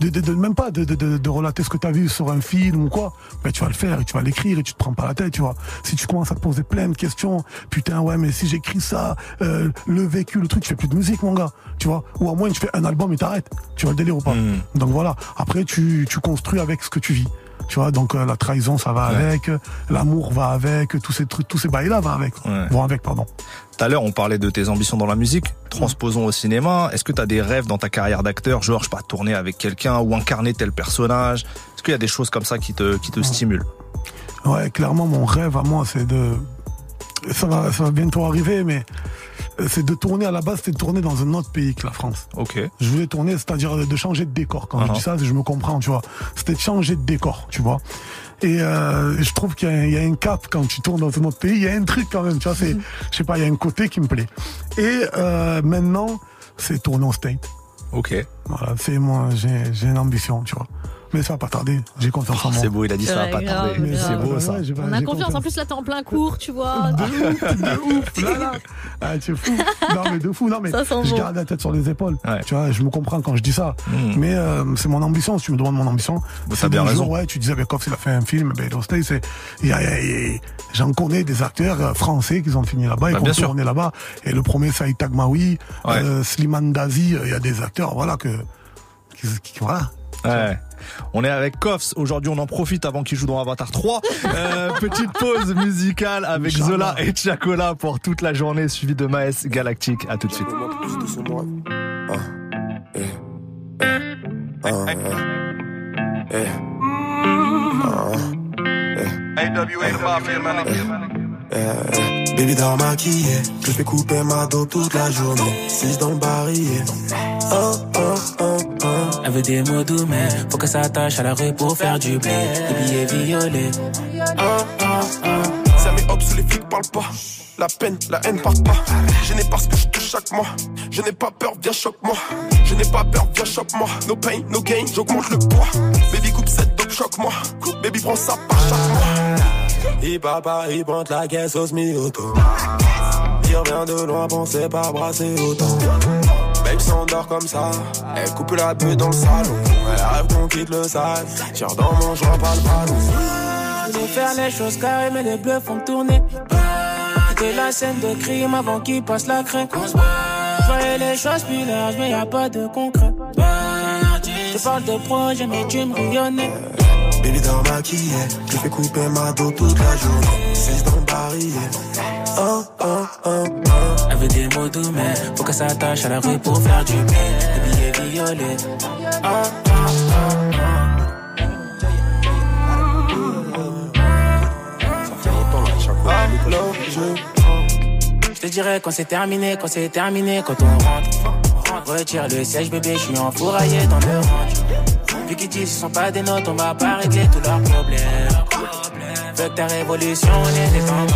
de, de- de- même pas de, de, de, de relater ce que t'as vu sur un film ou quoi, ben tu vas le faire et tu vas l'écrire et tu te prends pas la tête, tu vois. Si tu commences à te poser plein de questions, putain ouais, mais si j'écris ça, euh, le vécu, le truc, tu fais plus de musique, mon gars, tu vois. Ou au moins tu fais un album et t'arrêtes. Tu vois le délire ou pas Hmm. Donc voilà. Après, tu, tu construis avec ce que tu vis. Tu vois, donc euh, la trahison, ça va Ouais. avec, l'amour va avec, tous ces trucs, tous ces bails-là vont avec, Ouais. vont avec, pardon. Tout à l'heure, on parlait de tes ambitions dans la musique. Transposons au cinéma. Est-ce que tu as des rêves dans ta carrière d'acteur, genre, je sais pas, tourner avec quelqu'un ou incarner tel personnage Est-ce qu'il y a des choses comme ça qui te, qui te stimulent? Ouais, clairement, mon rêve à moi, c'est de. Ça va, ça va bientôt arriver, mais euh, c'est de tourner à la base, c'est de tourner dans un autre pays que la France. Ok. Je voulais tourner, c'est-à-dire de changer de décor. Quand Uh-huh. je dis ça, je me comprends, tu vois. C'était de changer de décor, tu vois. Et euh, je trouve qu'il y, a un- il y a un cap quand tu tournes dans un autre pays. Il y a un truc quand même, tu vois. C'est, je sais pas, il y a un côté qui me plaît. Et euh, maintenant, c'est tourner au state. Ok. Voilà, c'est moi, j'ai, j'ai une ambition, tu vois. Mais ça va pas tarder. J'ai confiance en moi. C'est beau, il a dit ça va pas grave, tarder. Mais C'est beau ça. Ouais, On a confiance. En plus, là, t'es en plein cours, tu vois. de ouf, de ouf, là, là. Ah, tu es fou. Non, mais de fou, non, mais je bon. garde la tête sur les épaules. Ouais. Tu vois, je me comprends quand je dis ça. Hmm. Mais euh, c'est mon ambition, si tu me demandes mon ambition. Bah, c'est bien raison. jour, ouais, tu disais, avec Koff, il a fait un film, ben, c'est, j'en connais des acteurs euh, français qui ont fini là-bas, et qui bien ont sûr. tourné là-bas. Et le premier, Saïd Tagmaoui, Ouais. euh, Slimane Dazi, il y a des acteurs, voilà, que, qui, qui- voilà. Ouais. On est avec Koffs. Aujourd'hui, on en profite avant qu'il joue dans Avatar 3. Euh, petite pause musicale avec. Zola et Chacola pour toute la journée, suivi de Maes Galactique. À tout de suite. Baby dans maquillé, je fais couper ma dos toute la journée. 6 dans le barillet. Oh, oh, oh, oh. Elle veut des mots doux, mais faut que ça attache à la rue pour faire du blé. Des billets violets. Oh, oh, oh. Ça met hop sous les flics parlent pas. La peine, la haine part pas. Je n'ai pas ce que je touche chaque mois. Je n'ai pas peur, viens choque-moi. Je n'ai pas peur, viens choque-moi. No pain, no gain, j'augmente le poids. Baby coupe cette dope, choque-moi. Baby prends ça par chaque mois. Et papa, il pointe la caisse au semi-auto. Il revient de loin, pensez pas brasser autant. Babe s'endort comme ça, elle coupe la bulle dans le salon. Elle rêve qu'on quitte le sale. Tire dans mon joint, pas le ballon. Je veux faire les choses carrées, mais les bleus font tourner. Quitter la scène de crime avant qu'il passe la craie. Je voyais les choses plus larges, mais y a pas de concret. Je parle de projet, mais tu me rayonnais. Baby dans maquillé, je fais couper ma dos toute la journée. C'est dans barillet. Oh, oh, oh, oh. Elle veut des mots doux, mais faut qu'elle s'attache à la rue pour faire du bien. Des billets violets. Oh, oh, oh, Je te dirais quand c'est terminé, quand c'est terminé, quand on rentre. Retire le siège, bébé, je suis enfouraillé dans le range. Vu qu'ils disent ce sont pas des notes, on va pas régler tous leurs problèmes. Veux que ta révolution, on était en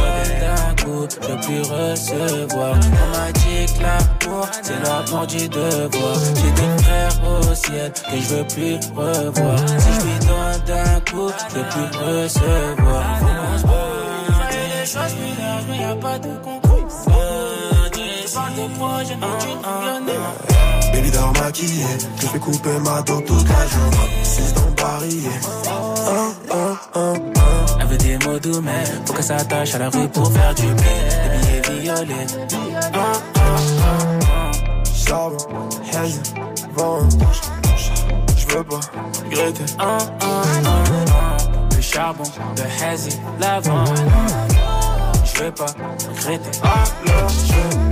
d'un coup, je veux plus recevoir. On m'a dit que l'amour, c'est l'amour du devoir. J'ai des frères au ciel que je veux plus revoir. Si je lui donne d'un coup, je veux plus recevoir. Faut qu'on se les choses larges, mais y a pas de concours. Pas de projet, non, tu je fais couper ma dos toute la journée. C'est dans barillet. Oh, oh, oh, oh. Elle veut des mots doux, mais faut qu'elle s'attache à la rue pour faire du bien. Des billets violets. Charbon, hazy, vent. Je veux pas regretter. Le charbon, le hazy, l'avant. Je veux pas regretter. Alors je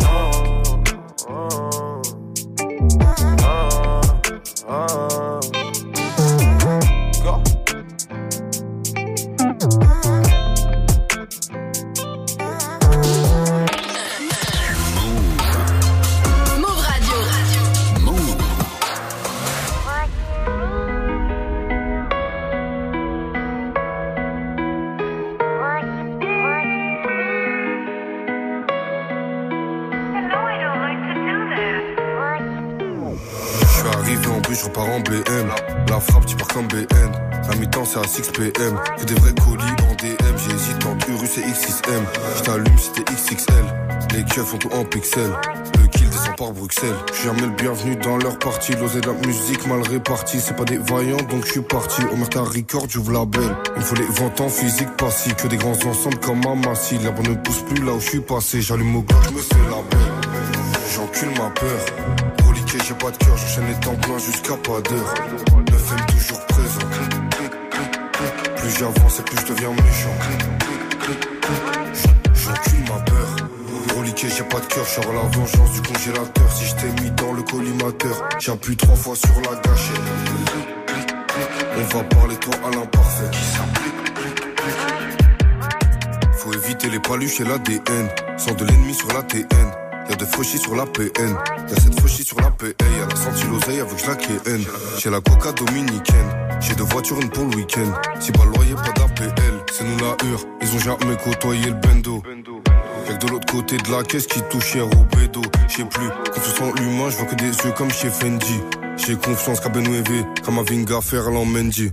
Le kill descend par Bruxelles. Je suis jamais le bienvenu dans leur partie. L'osé de la musique mal répartie. C'est pas des vaillants, donc je suis parti. Omerta Record, j'ouvre la belle. Il me faut les ventes en physique passif. Que des grands ensembles comme Amassi. La ne pousse plus là où je suis passé. J'allume au glock, je me fais la belle. J'encule ma peur. Reliqué, j'ai pas de cœur, j'enchaîne les temps pleins jusqu'à pas d'heure. 9 toujours présent. Plus j'avance et plus je deviens méchant. Reliqué, j'ai pas de cœur, j'aurai la vengeance du congélateur. Si je t'ai mis dans le collimateur, j'appuie trois fois sur la gâchette. On va parler toi à l'imparfait. Faut éviter les paluches et l'ADN. Sans de l'ennemi sur la TN. Y'a de fauchis sur la PN. Y'a cette fauchis sur la PA. Y'a la senti l'oseille avec je la KN. J'ai la coca dominicaine. J'ai deux voitures, une pour le week-end. Si pas loyer, pas d'APL. C'est nous la hure. Ils ont jamais côtoyé le bendo. Y'a de l'autre côté de la caisse qui touche cher au bédo. J'sais plus, confiance en l'humain, je vois que des yeux comme chez Fendi. J'ai confiance qu'à Benouévé, comme à Vinga Ferland Mendy.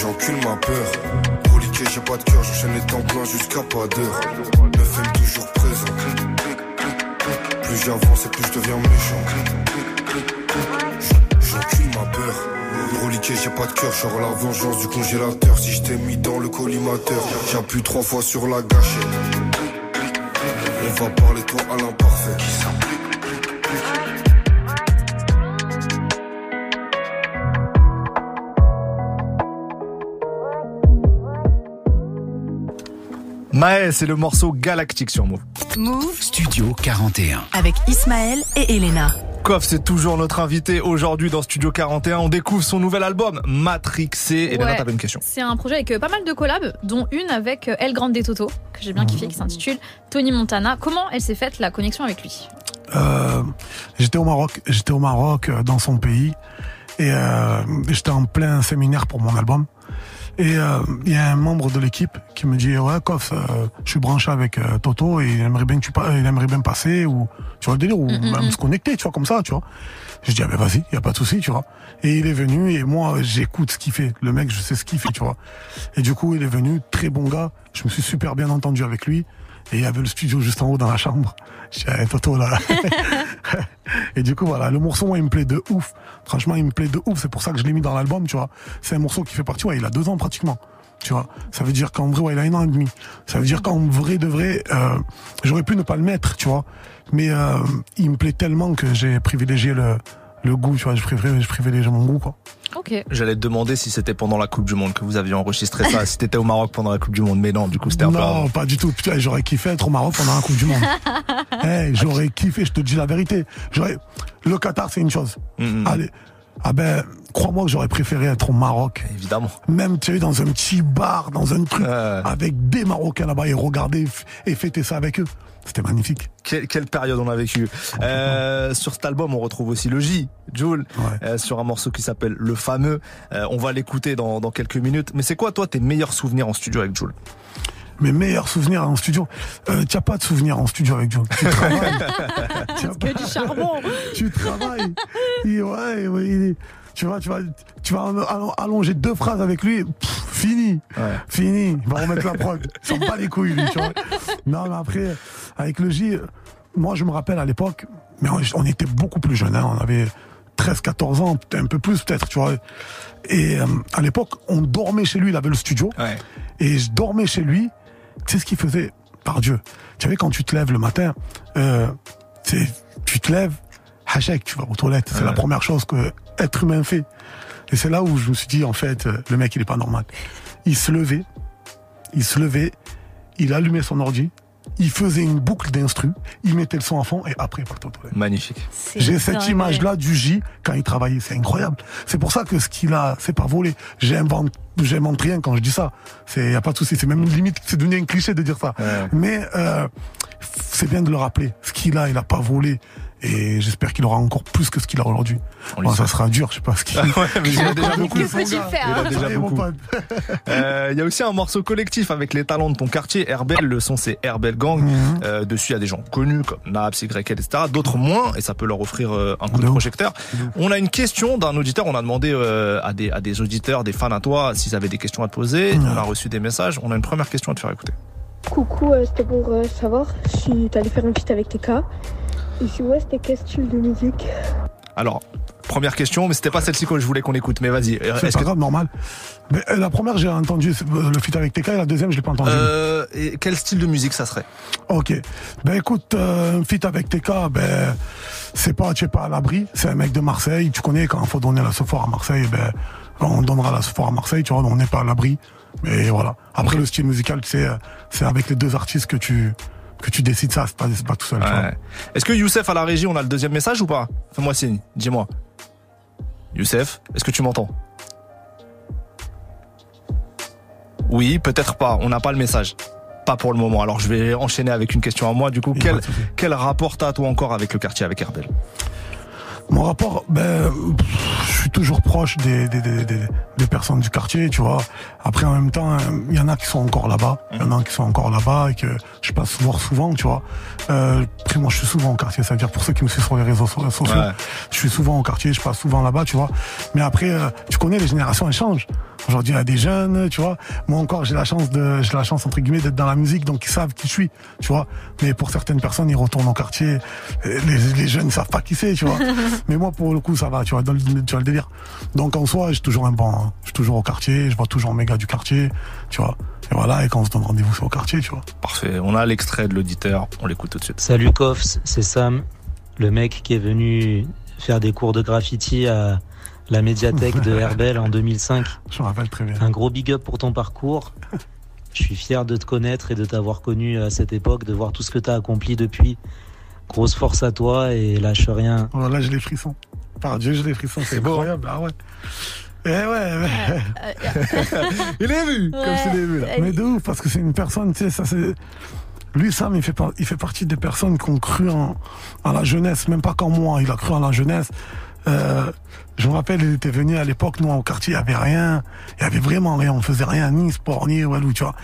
J'encule ma peur. Reliqué, j'ai pas de cœur, j'enchaîne les temps pleins jusqu'à pas d'heure. 9 toujours présent. Plus j'avance et plus je deviens méchant. J'encule ma peur. Reliqué, j'ai pas de cœur, j'aurai la vengeance du congélateur. Si je t'ai mis dans le collimateur, j'appuie trois fois sur la gâchette. On va parler toi à l'imparfait. Maë, c'est le morceau galactique sur Move. Move Studio 41. avec Ismaël et Elena. Koff, c'est toujours notre invité aujourd'hui dans Studio 41. On découvre son nouvel album, Matrixé. Et Elena, Ouais. t'avais une question. C'est un projet avec euh, pas mal de collabs, dont une avec euh, El Grande Toto, que j'ai bien kiffé, qui s'intitule Tony Montana. Comment elle s'est faite la connexion avec lui? Euh, j'étais au Maroc, j'étais au Maroc dans son pays et euh, j'étais en plein séminaire pour mon album. Et euh, il y a un membre de l'équipe qui me dit ouais Kof, euh, je suis branché avec euh, Toto et il aimerait bien que tu il aimerait bien passer ou tu vois le délire ou même se connecter, tu vois comme ça, tu vois. Je dis ah ben vas-y, y a pas de souci, tu vois. Et il est venu et moi j'écoute ce qu'il fait. Le mec, je sais ce qu'il fait, tu vois. Et du coup, il est venu, très bon gars. Je me suis super bien entendu avec lui. Et il y avait le studio juste en haut dans la chambre. J'ai Toto là. et du coup, voilà, le morceau, moi, il me plaît de ouf. Franchement, il me plaît de ouf. C'est pour ça que je l'ai mis dans l'album, tu vois. C'est un morceau qui fait partie, ouais, il a deux ans pratiquement. Tu vois, ça veut dire qu'en vrai, ouais, il a un an et demi. Ça veut dire qu'en vrai de vrai, euh, j'aurais pu ne pas le mettre, tu vois. Mais euh, il me plaît tellement que j'ai privilégié le, le goût, tu vois, je préfère, je privilégie mon goût, quoi. Ok. J'allais te demander si c'était pendant la Coupe du Monde que vous aviez enregistré ça, si t'étais au Maroc pendant la Coupe du Monde, mais non, du coup c'était un peu Non, pas du tout. Putain, j'aurais kiffé être au Maroc pendant la Coupe du Monde. Eh, j'aurais kiffé, je te dis la vérité. J'aurais, le Qatar, c'est une chose. Mhm. Allez. Ah ben, crois-moi que j'aurais préféré être au Maroc. Évidemment. Même, tu sais, dans un petit bar, dans un truc, avec des Marocains là-bas et regarder et fêter ça avec eux. C'était magnifique. Quelle, quelle période on a vécu. Euh, sur cet album, on retrouve aussi le J, Joule, euh, sur un morceau qui s'appelle Le Fameux. Euh, on va l'écouter dans, dans quelques minutes. Mais c'est quoi, toi, tes meilleurs souvenirs en studio avec Joule? Mes meilleurs souvenirs en studio. Euh, tu n'as pas de souvenirs en studio avec Joe. Tu travailles. Tu as Que du charbon. tu travailles. Il- ouais, ouais, il est- tu vois, tu vas, tu vas allo- allonger deux phrases avec lui, pff, fini, fini. Il va remettre la prod. Il bat les couilles, lui, tu vois. Non, mais après, avec le J, moi, je me rappelle à l'époque, mais on, on était beaucoup plus jeunes, hein, on avait 13, 14 ans, un peu plus, peut-être, tu vois. Et euh, à l'époque, on dormait chez lui, il avait le studio. Et je dormais chez lui. Tu sais ce qu'il faisait? Par Dieu. Tu savais, quand tu te lèves le matin, euh, tu te lèves, hachek, tu vas aux toilettes. C'est la première chose que être humain fait. Et c'est là où je me suis dit, en fait, euh, le mec, il est pas normal. Il se levait, il se levait, il allumait son ordi, il faisait une boucle d'instru, il mettait le son à fond et après, toilettes. Magnifique. J'ai cette image-là du J quand il travaillait, c'est incroyable. C'est pour ça que ce qu'il a, c'est pas volé. J'invente, j'invente rien quand je dis ça. C'est y a pas de souci. C'est même limite, c'est devenu un cliché de dire ça. Mais euh, c'est bien de le rappeler. Ce qu'il a, il a pas volé. Et j'espère qu'il aura encore plus que ce qu'il a aujourd'hui. Bon, ça sera dur, je sais pas ce qu'il Ouais, mais il a déjà beaucoup. Que peux-tu faire Il a déjà est, mon beaucoup. Euh, Il y a aussi un morceau collectif avec les talents de ton quartier, Herbel. Le son, c'est Herbel Gang. Mhm. Euh, dessus, il y a des gens connus comme Naps, YL, etc. D'autres moins, et ça peut leur offrir euh, un coup de projecteur. On a une question d'un auditeur. On a demandé euh, à, des, à des auditeurs, des fans à toi, s'ils avaient des questions à te poser. On a reçu des messages. On a une première question à te faire écouter. Coucou, euh, c'était pour euh, savoir si t'allais faire un feat avec TK. Et si ouais, c'était quel style de musique Alors, première question, mais c'était pas celle-ci que je voulais qu'on écoute. Mais vas-y. C'est pas grave, normal. Mais euh, la première, j'ai entendu euh, le feat avec TK et la deuxième, je l'ai pas entendu. euh, et quel style de musique ça serait? Ok. Ben écoute, euh, un feat avec TK, ben c'est pas, tu es pas à l'abri. C'est un mec de Marseille. Tu connais quand il faut donner la Sephora à Marseille, ben on donnera la Sephora à Marseille. Tu vois, on n'est pas à l'abri. Mais voilà. Après le style musical, c'est c'est avec les deux artistes que tu que tu décides ça. C'est pas pas tout seul. Ouais. Est-ce que Youssef à la régie, on a le deuxième message ou pas? Fais-moi signe, dis-moi. Youssef, est-ce que tu m'entends? Oui, peut-être pas, on n'a pas le message. Pas pour le moment. Alors je vais enchaîner avec une question à moi. Du coup, quel, quel rapport t'as toi encore avec le quartier, avec Herbel? Mon rapport, ben, je suis toujours proche des, des, des, des, des personnes du quartier, tu vois. Après, en même temps, il y en a qui sont encore là-bas, il y en a qui sont encore là-bas et que je passe voir souvent, tu vois. Euh, après, moi, je suis souvent au quartier, c'est-à-dire pour ceux qui me suivent sur les réseaux so- sociaux, Ouais. je suis souvent au quartier, je passe souvent là-bas, tu vois. Mais après, euh, tu connais, les générations, elles changent. Aujourd'hui, il y a des jeunes, tu vois. Moi encore, j'ai la chance de, j'ai la chance entre guillemets d'être dans la musique, donc ils savent qui je suis, tu vois. Mais pour certaines personnes, ils retournent au quartier. euh, Les, les jeunes, ils savent pas qui c'est, tu vois. Mais moi, pour le coup, ça va, tu vois, dans le, tu vois le délire. Donc en soi, j'ai toujours un bon, hein. je suis toujours au quartier, je vois toujours mes gars du quartier, tu vois. Et voilà, et quand on se donne rendez-vous, c'est au quartier, tu vois. Parfait, on a l'extrait de l'auditeur, on l'écoute tout de suite. Salut Kofs, c'est Sam, le mec qui est venu faire des cours de graffiti à la médiathèque de Herbel en 2005. Je me rappelle très bien. Un gros big up pour ton parcours. Je suis fier de te connaître et de t'avoir connu à cette époque, de voir tout ce que tu as accompli depuis. Grosse force à toi et lâche rien. Oh, là, j'ai les frissons. Par Dieu, j'ai les frissons, c'est incroyable. Ah ouais. Eh ouais, ouais. il est vu, comme c'est des vues là. Mais de ouf, parce que c'est une personne, tu sais, ça c'est. Lui, Sam, il fait, par- il fait partie des personnes qui ont cru en, en la jeunesse, même pas qu'en moi, il a cru en la jeunesse. Euh, je me rappelle, il était venu à l'époque, nous, au quartier, il y avait rien. Il y avait vraiment rien. On faisait rien, ni sport, ni walou, tu vois.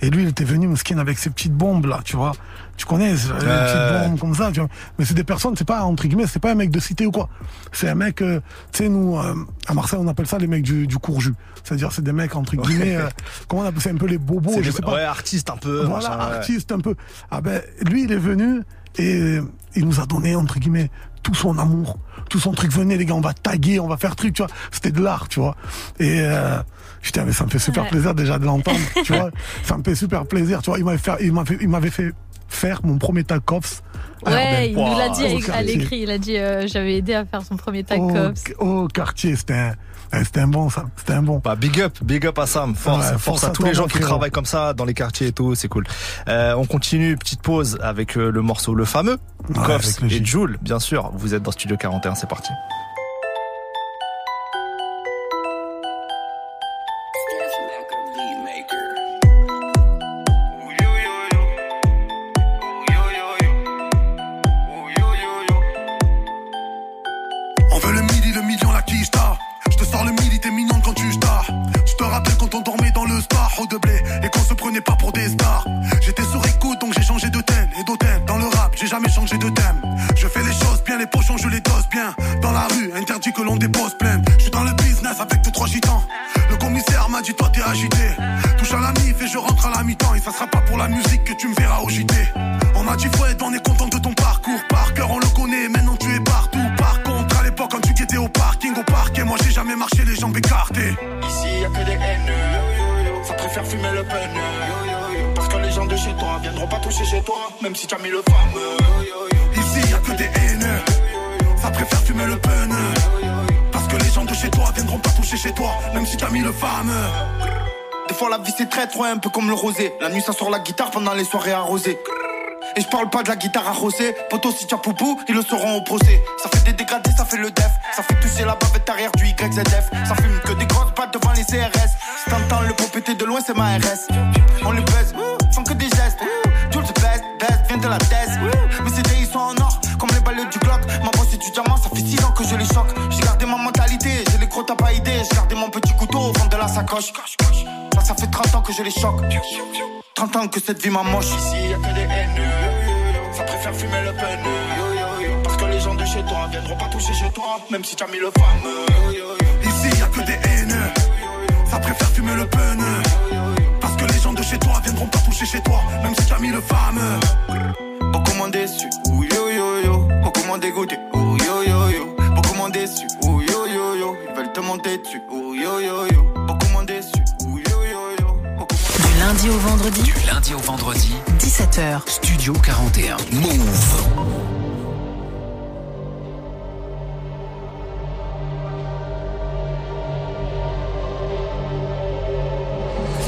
Et lui, il était venu, Mskin, avec ses petites bombes, là, tu vois. Tu connais, ces petites ouais. bombes comme ça, tu vois. Mais c'est des personnes, c'est pas, entre guillemets, c'est pas un mec de cité ou quoi. C'est un mec, euh, tu sais, nous, euh, à Marseille, on appelle ça les mecs du, du courju. C'est-à-dire, c'est des mecs, entre guillemets, euh, comment on appelle ça, un peu les bobos, je des- sais pas. ouais, artistes un peu, Voilà, machin, ouais. artiste un peu. Ah ben, lui, il est venu et euh, il nous a donné, entre guillemets, tout son amour, tout son truc. Venez, les gars, on va taguer, on va faire truc, tu vois. C'était de l'art, tu vois. Et, euh, putain, mais ça me fait super Ouais. plaisir déjà de l'entendre, tu vois. Ça me fait super plaisir, tu vois. Il m'avait fait, il m'avait, il m'avait fait faire mon premier tag cops Ouais, il nous l'a dit à- l'écrit. Il a dit euh, j'avais aidé à faire son premier tag Au, au quartier, c'était un, c'était un bon, ça. C'était un bon. Bah, big up, big up à Sam. Force, Ouais, force, force à à tous les gens qui travaillent comme ça dans les quartiers et tout, c'est cool. Euh, on continue, petite pause avec euh, le morceau Le Fameux, Ouais, et Joule, bien sûr. Vous êtes dans Studio 41, c'est parti. Pas pour des stars. J'étais sur écoute, donc j'ai changé de thème et d'hôtel. Dans le rap, j'ai jamais changé de thème. Je fais les choses bien, les pochons, je les dose bien. Dans la rue, interdit que l'on dépose plainte. Je suis dans le business avec deux, trois gitans. Le commissaire m'a dit, toi t'es agité. Touche à la mif et je rentre à la mi-temps. Et ça sera pas pour la musique que tu me verras au JT. On m'a dit, Fouette, on est content de ton parcours. Par cœur, on le connaît, maintenant tu es partout. Par contre, à l'époque, quand tu guettais au parking, au parquet, moi j'ai jamais marché les jambes écartées. Ici y a que des haineux, fumer le pneu. Parce que les gens de chez toi viendront pas toucher chez toi, même si tu as mis le fameux. Ici y a que des haineux, ça préfère fumer le pneu. Parce que les gens de chez toi viendront pas toucher chez toi, même si t'as mis le fameux. Des fois la vie c'est très trop un peu comme le rosé. La nuit ça sort la guitare pendant les soirées arrosées. Et je parle pas de la guitare arrosée. Poto si tu as poupou, ils le seront au procès. Ça fait des dégradés, ça fait le def. Ça fait toucher la bavette arrière du YZF. Ça fume que des grosses pattes devant les CRS. Si t'entends le pot péter de loin, c'est ma RS. On les baise, sans que des gestes. Tout le best, best, vient de la thèse. Mes CD ils sont en or, comme les balles du Glock. Ma voix c'est du diamant, ça fait 6 ans que je les choque. J'ai gardé ma mentalité, j'ai les gros t'as pas. J'ai gardé mon petit couteau au fond de la sacoche. Ça fait 30 ans que je les choque. 30 ans que cette vie m'amoche. Ici y a que des haineux, ça préfère fumer le pneu. Parce que les gens de chez toi viendront pas toucher chez toi, même si tu as mis le fameux. Ici y a que des haineux, ça préfère fumer le pneu. Parce que les gens de chez toi viendront pas toucher chez toi, même si t'as mis le fameux. Beaucoup m'ont déçu, ouh yo yo yo. Beaucoup m'ont dégoûté, ouh yo yo yo. Beaucoup m'ont déçu, ouh yo yo yo. Ils veulent te monter dessus, ouh yo yo yo. Beaucoup lundi au vendredi, Du lundi au vendredi, 17h. Studio 41. Move.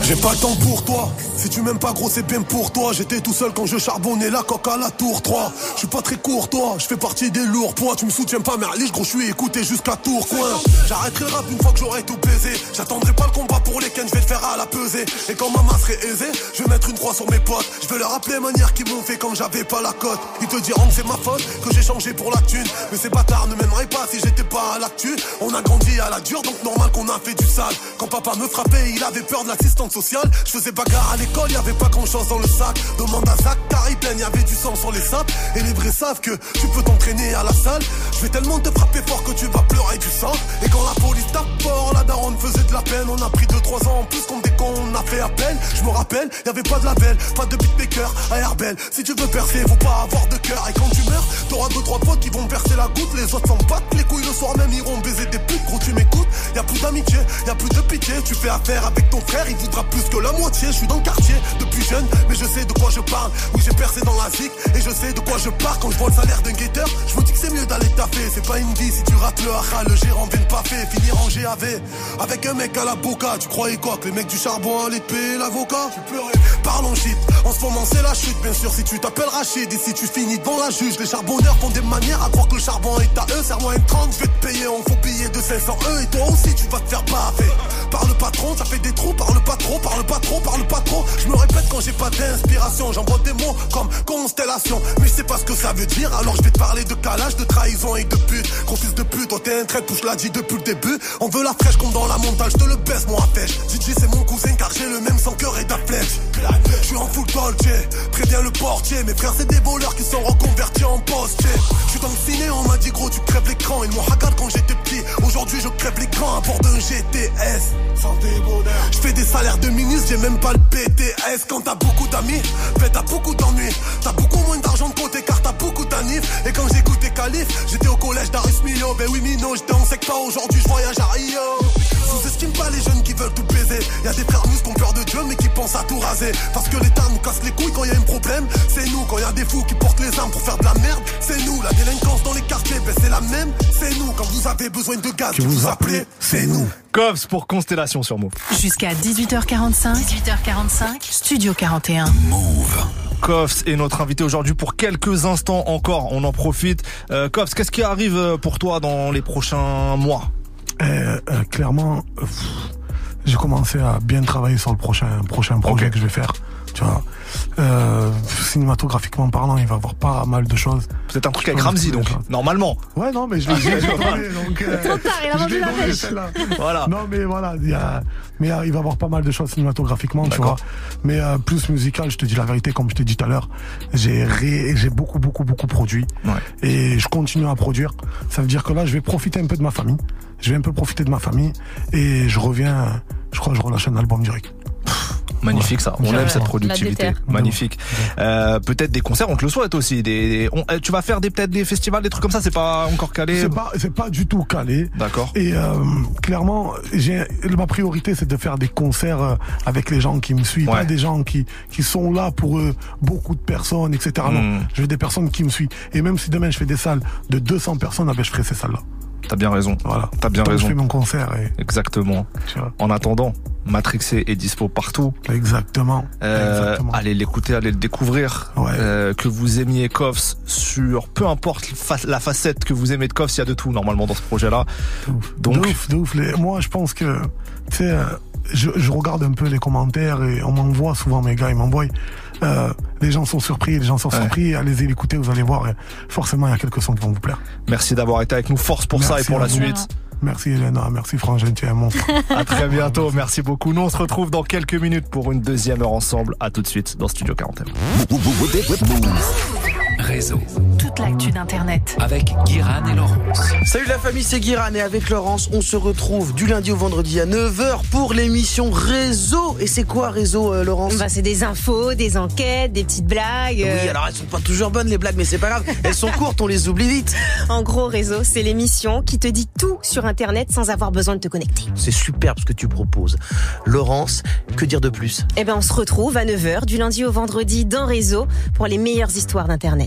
J'ai pas le temps pour toi. Si tu m'aimes pas gros c'est bien pour toi. J'étais tout seul quand je charbonnais la coque à la tour 3. Je suis pas très courtois, je fais partie des lourds poids. Tu me soutiens pas merliche gros je suis écouté jusqu'à tour coin. J'arrêterai rap une fois que j'aurai tout baisé. J'attendrai pas le combat pour les ken, je vais le faire à la pesée. Et quand ma main serait aisée, je vais mettre une croix sur mes potes. Je vais leur rappeler manière qu'ils m'ont fait quand j'avais pas la cote. Ils te diront que c'est ma faute, que j'ai changé pour la thune. Mais ces bâtards ne m'aimeraient pas si j'étais pas à l'actu. On a grandi à la dure, donc normal qu'on a fait du sale. Quand papa me frappait, il avait peur de l'assistante Je faisais bagarre à l'école, y avait pas grand chose dans le sac. Demande à Zach, car il pleine, y avait du sang sur les sapes. Et les vrais savent que tu peux t'entraîner à la salle. Je vais tellement te frapper fort que tu vas pleurer du sang. Et quand la police tape fort, la daronne faisait de la peine. On a pris 2-3 ans en plus comme des cons, on a fait appel. Je me rappelle, y avait pas de label, pas de beatmaker à Herbel. Si tu veux percer, faut pas avoir de cœur. Et quand tu meurs, t'auras 2-3 potes qui vont percer la goutte. Les autres s'en battent les couilles le soir même, iront baiser des putes. Gros, tu m'écoutes, y a plus d'amitié, y a plus de pitié. Tu fais affaire avec ton frère, il voudra plus que la moitié. Je suis dans le quartier depuis jeune, mais je sais de quoi je parle. Oui, j'ai percé dans la zik et je sais de quoi je pars quand je vois le salaire d'un guetteur. Je me dis que c'est mieux d'aller taffer, c'est pas une vie si tu rates le haha, le gérant vient de pas fait, finir en GAV. Avec un mec à la boca, tu croyais quoi que les mecs du charbon allaient te l'avocat? Tu rêver. Parlons shit, en ce moment c'est la chute, bien sûr. Si tu t'appelles Rachid et si tu finis devant la juge, les charbonneurs font des manières à croire que le charbon est à eux. Serre-moi un 30, je vais te payer, on faut payer de 500 eux et toi aussi tu vas te faire baffer. Par le patron, ça fait des trous, parle pas parle pas trop, parle pas trop. Je me répète quand j'ai pas d'inspiration, j'envoie des mots comme constellation. Mais je sais pas ce que ça veut dire, alors je vais te parler de calage, de trahison et de pute. Gros fils de pute, toi t'es un trait, touche l'a dit depuis le début. On veut la fraîche comme dans la montagne, je te le baisse, à pêche. DJ c'est mon cousin car j'ai le même sang cœur et ta flèche. Je suis en full dolce, préviens le portier. Mes frères c'est des voleurs qui sont reconvertis en postier. Je suis dans le ciné, on m'a dit gros tu crèves l'écran. Ils m'ont hagarde quand j'étais petit, aujourd'hui je crève l'écran à bord d'un GTS. Santé bonheur. Je fais des salaires de ministre, j'ai même pas le PTS. Quand t'as beaucoup d'amis, ben t'as beaucoup d'ennuis. T'as beaucoup moins d'argent de côté car t'as beaucoup d'anifs. Et quand j'écoutais Calif, j'étais au collège d'Aris Mio. Ben oui, Mino, j'étais en secteur aujourd'hui, je voyage à Rio. Sous-estime pas les jeunes qui veulent tout baiser. Y a des frères nous qui ont peur de Dieu mais qui pensent à tout raser. Parce que l'État nous casse les couilles quand y a un problème. C'est nous quand y a des fous qui portent les armes pour faire de la merde. C'est nous la délinquance dans les quartiers, ben c'est la même. C'est nous quand vous avez besoin de gaz. Que vous appelez, c'est nous. Cops pour Constellation sur Move. Jusqu'à 18h45. 18h45. Studio 41. Koffs est notre invité aujourd'hui pour quelques instants encore. On en profite. Euh, Koffs, qu'est-ce qui arrive pour toi dans les prochains mois? Euh, euh, clairement, j'ai commencé à bien travailler sur le prochain, prochain projet que je vais faire. Tu vois, euh, cinématographiquement parlant, il va y avoir pas mal de choses. Peut-être un truc avec Ramsey, donc, normalement. Ouais, non, mais je l'ai donc. euh, Trop tard, il a vendu la pêche. Voilà. Non, mais voilà, il y a, mais euh, il va y avoir pas mal de choses cinématographiquement, tu vois. Mais euh, plus musical, je te dis la vérité, comme je t'ai dit tout à l'heure, j'ai ré- j'ai beaucoup, beaucoup, beaucoup produit. Et je continue à produire. Ça veut dire que là, je vais profiter un peu de ma famille. Je vais un peu profiter de ma famille. Et je reviens, je crois que je relâche un album direct. Magnifique ça, on Ouais. aime cette productivité, magnifique. Euh, peut-être des concerts, on te le souhaite aussi. Des, des- on- euh, tu vas faire des peut-être des festivals, des trucs comme ça, c'est pas encore calé. C'est pas, c'est pas du tout calé. D'accord. Et euh, clairement, j'ai ma priorité, c'est de faire des concerts avec les gens qui me suivent, Ouais. pas des gens qui qui sont là pour eux, beaucoup de personnes, etc. Non, Mm. je veux des personnes qui me suivent. Et même si demain je fais des salles de 200 personnes, ah ben je ferai ces salles-là. T'as bien raison. Voilà. T'as bien Tant que raison. Je fais mon concert. Et... Exactement. En attendant, Matrixé est dispo partout. Exactement. Euh, Exactement. allez l'écouter, allez le découvrir. Euh, que vous aimiez Koffs sur peu importe la facette que vous aimez de Koffs, il y a de tout normalement dans ce projet-là. Donc de ouf, de ouf. Les- moi, je pense que, tu sais, euh, je, je regarde un peu les commentaires et on m'envoie souvent mes gars, ils m'envoient. Euh, les gens sont surpris, les gens sont Ouais. surpris. Allez-y l'écouter, vous allez voir. et forcément, il y a quelques sons qui vont vous plaire. merci d'avoir été avec nous. Force pour ça et pour la vous. suite. Merci Elena, merci Frangin, tu es un monstre. À très bientôt. Merci beaucoup. Nous on se retrouve dans quelques minutes pour une deuxième heure ensemble. À tout de suite dans Studio 41. Réseau. Toute l'actu d'Internet. Avec Guiran et Laurence. Salut la famille, c'est Guiran et avec Laurence, on se retrouve du lundi au vendredi à 9h pour l'émission Réseau. Et c'est quoi Réseau, euh, Laurence? Bah, c'est des infos, des enquêtes, des petites blagues. euh. Oui, alors elles sont pas toujours bonnes les blagues, mais c'est pas grave. Elles sont courtes, on les oublie vite. En gros, Réseau, c'est l'émission qui te dit tout sur Internet sans avoir besoin de te connecter. C'est superbe ce que tu proposes. Laurence, que dire de plus? Eh ben, on se retrouve à 9h du lundi au vendredi dans Réseau pour les meilleures histoires d'Internet.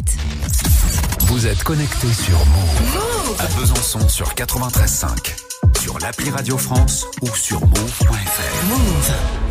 Vous êtes connecté sur Move. À Besançon sur 93.5. Sur l'appli Radio France ou sur move.fr. Move.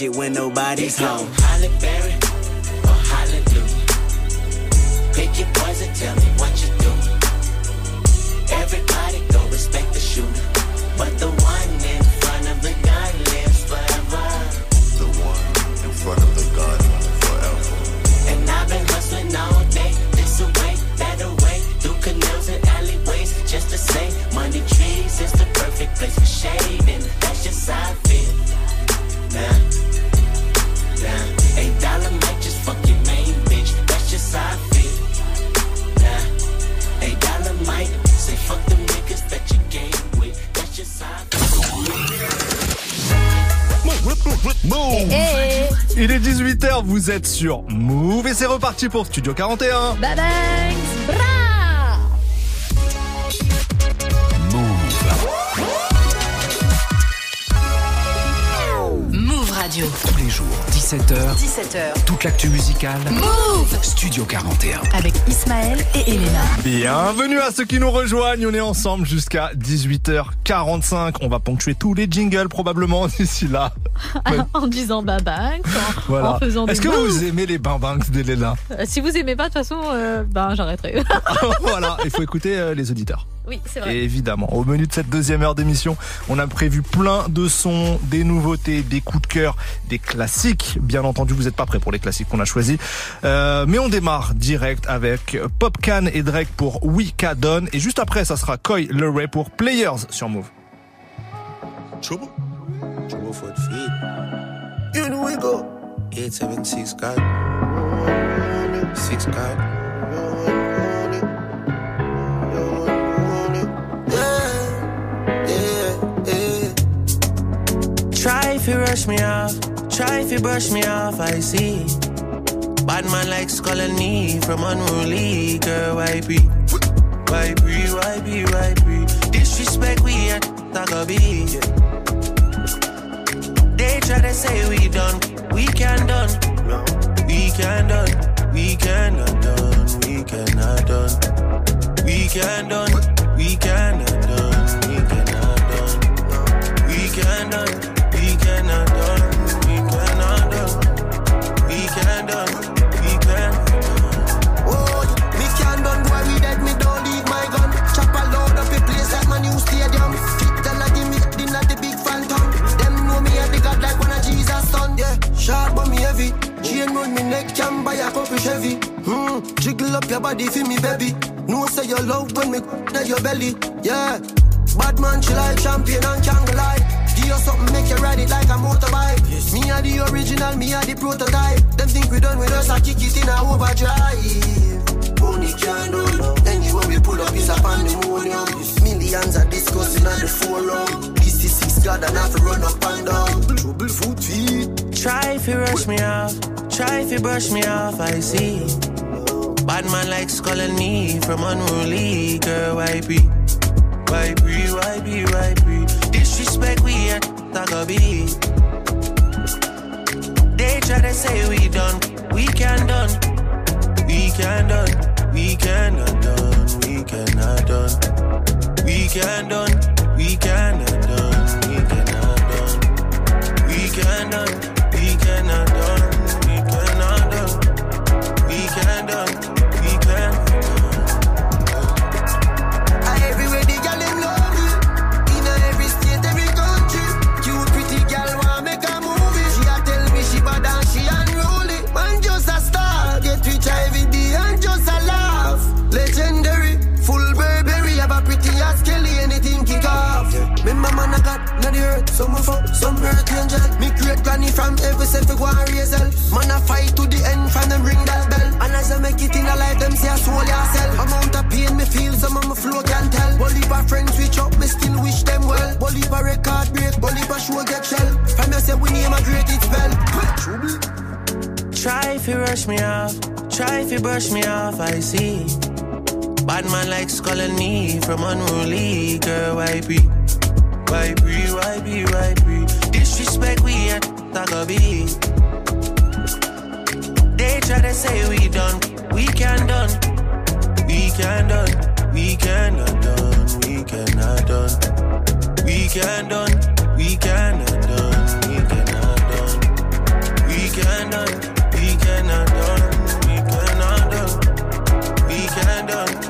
shit when nobody's home. vous êtes sur Move et c'est reparti pour Studio 41. Bye bye, bra Move. Move Radio. Tous les jours, 17h. 17h. Toute l'actu musicale. Move Studio 41. Avec Ismaël et Elena. Bienvenue à ceux qui nous rejoignent. On est ensemble jusqu'à 18h45. On va ponctuer tous les jingles probablement d'ici là. en disant babanks, en, voilà. Est-ce que vous aimez les babanks de euh, Si vous aimez pas, de toute façon, euh, ben j'arrêterai. voilà, il faut écouter euh, les auditeurs. Oui, c'est vrai. Et évidemment, au menu de cette deuxième heure d'émission, on a prévu plein de sons, des nouveautés, des coups de cœur, des classiques. Bien entendu, vous n'êtes pas prêts pour les classiques qu'on a choisis. Mais on démarre direct avec Popcan et Drake pour Wicca Don. Et juste après, ça sera Coy Leray pour Players sur Move. In we go. 876 God. Six God. Yeah, yeah, yeah. Try if you rush me off. Try if you brush me off. I see. Bad man likes calling me from unruly girl. Why be? Why be? Why be? Why be? Disrespect we ain't at Tagabi. Yeah. They try to say we done, we can done, no, we can done, we cannot done, we cannot done, we can done, we cannot done, we cannot done, we can done, we cannot done, we cannot done, we can done. Sharp but me heavy. Chain on me neck can buy a couple Chevy. Hmm, jiggle up your body for me, baby. No say your love when me that your belly. Yeah, bad man, she like champion and can't lie. Give something, make you ride it like a motorbike. Yes. Me are the original, me are the prototype. Them think we done with us, I kick it in a overdrive. Only can't do no. Anywhere we pull up is a pandemonium. Millions are discussing on the forum. This is God and have to run up and down. Trouble foot feet. Try if you rush me off, try if you brush me off, I see. Bad man likes calling me from unruly, girl, why be? Why be, why be, why be? Disrespect we at Tagabi. They try to say we done, we can done, we can done, we cannot done, we cannot done, we can done, we cannot we Me great granny from every self go and raise. Man I fight to the end, from them ring that bell. And as I make it in a life, them say I soul yourself. Amount of pain me feel, some of my flow can't tell. For friends switch up, me still wish them well. For record break, for show get shell. From you say we name a great it spell. Try if you rush me off, try if you brush me off, I see. Bad man likes calling me from unruly, girl, why be? Why be, why be, why be? Disrespect we at Tagabi. They try to say we done, we can done, we can done, we cannot done, we cannot done, we can done, we cannot done, we cannot done, we can done, we cannot done, we cannot done, we can done,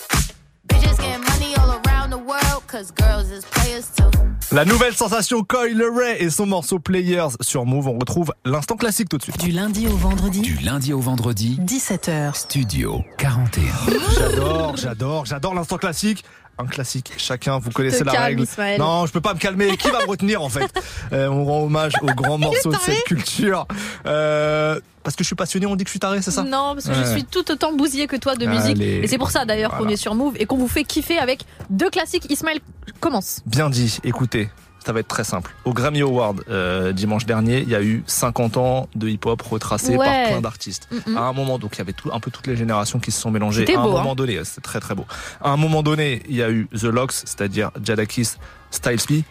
La nouvelle sensation Coil Ray et son morceau Players sur Move. On retrouve l'instant classique tout de suite. Du lundi au vendredi, Du lundi au vendredi, 17h. Studio 41. J'adore, j'adore, j'adore l'instant classique. Un classique, chacun, vous connaissez la calme, règle. Ismaël. Non, je peux pas me calmer. Qui va me retenir en fait Euh, On rend hommage aux grands morceaux de cette culture. Euh, parce que je suis passionné, on dit que je suis taré, c'est ça Non, parce que je suis tout autant bousillé que toi de musique. Allez. Et c'est pour ça d'ailleurs qu'on est sur Move et qu'on vous fait kiffer avec deux classiques. Ismaël commence. Bien dit, écoutez. Ça va être très simple. Au Grammy Award euh, dimanche dernier, il y a eu 50 ans de hip-hop retracé Ouais. par plein d'artistes. Mhm. À un moment, donc il y avait tout, un peu toutes les générations qui se sont mélangées. À un beau, moment hein. donné, c'était très très beau. À un moment donné, il y a eu The Locks, c'est-à-dire Jadakis, Styles P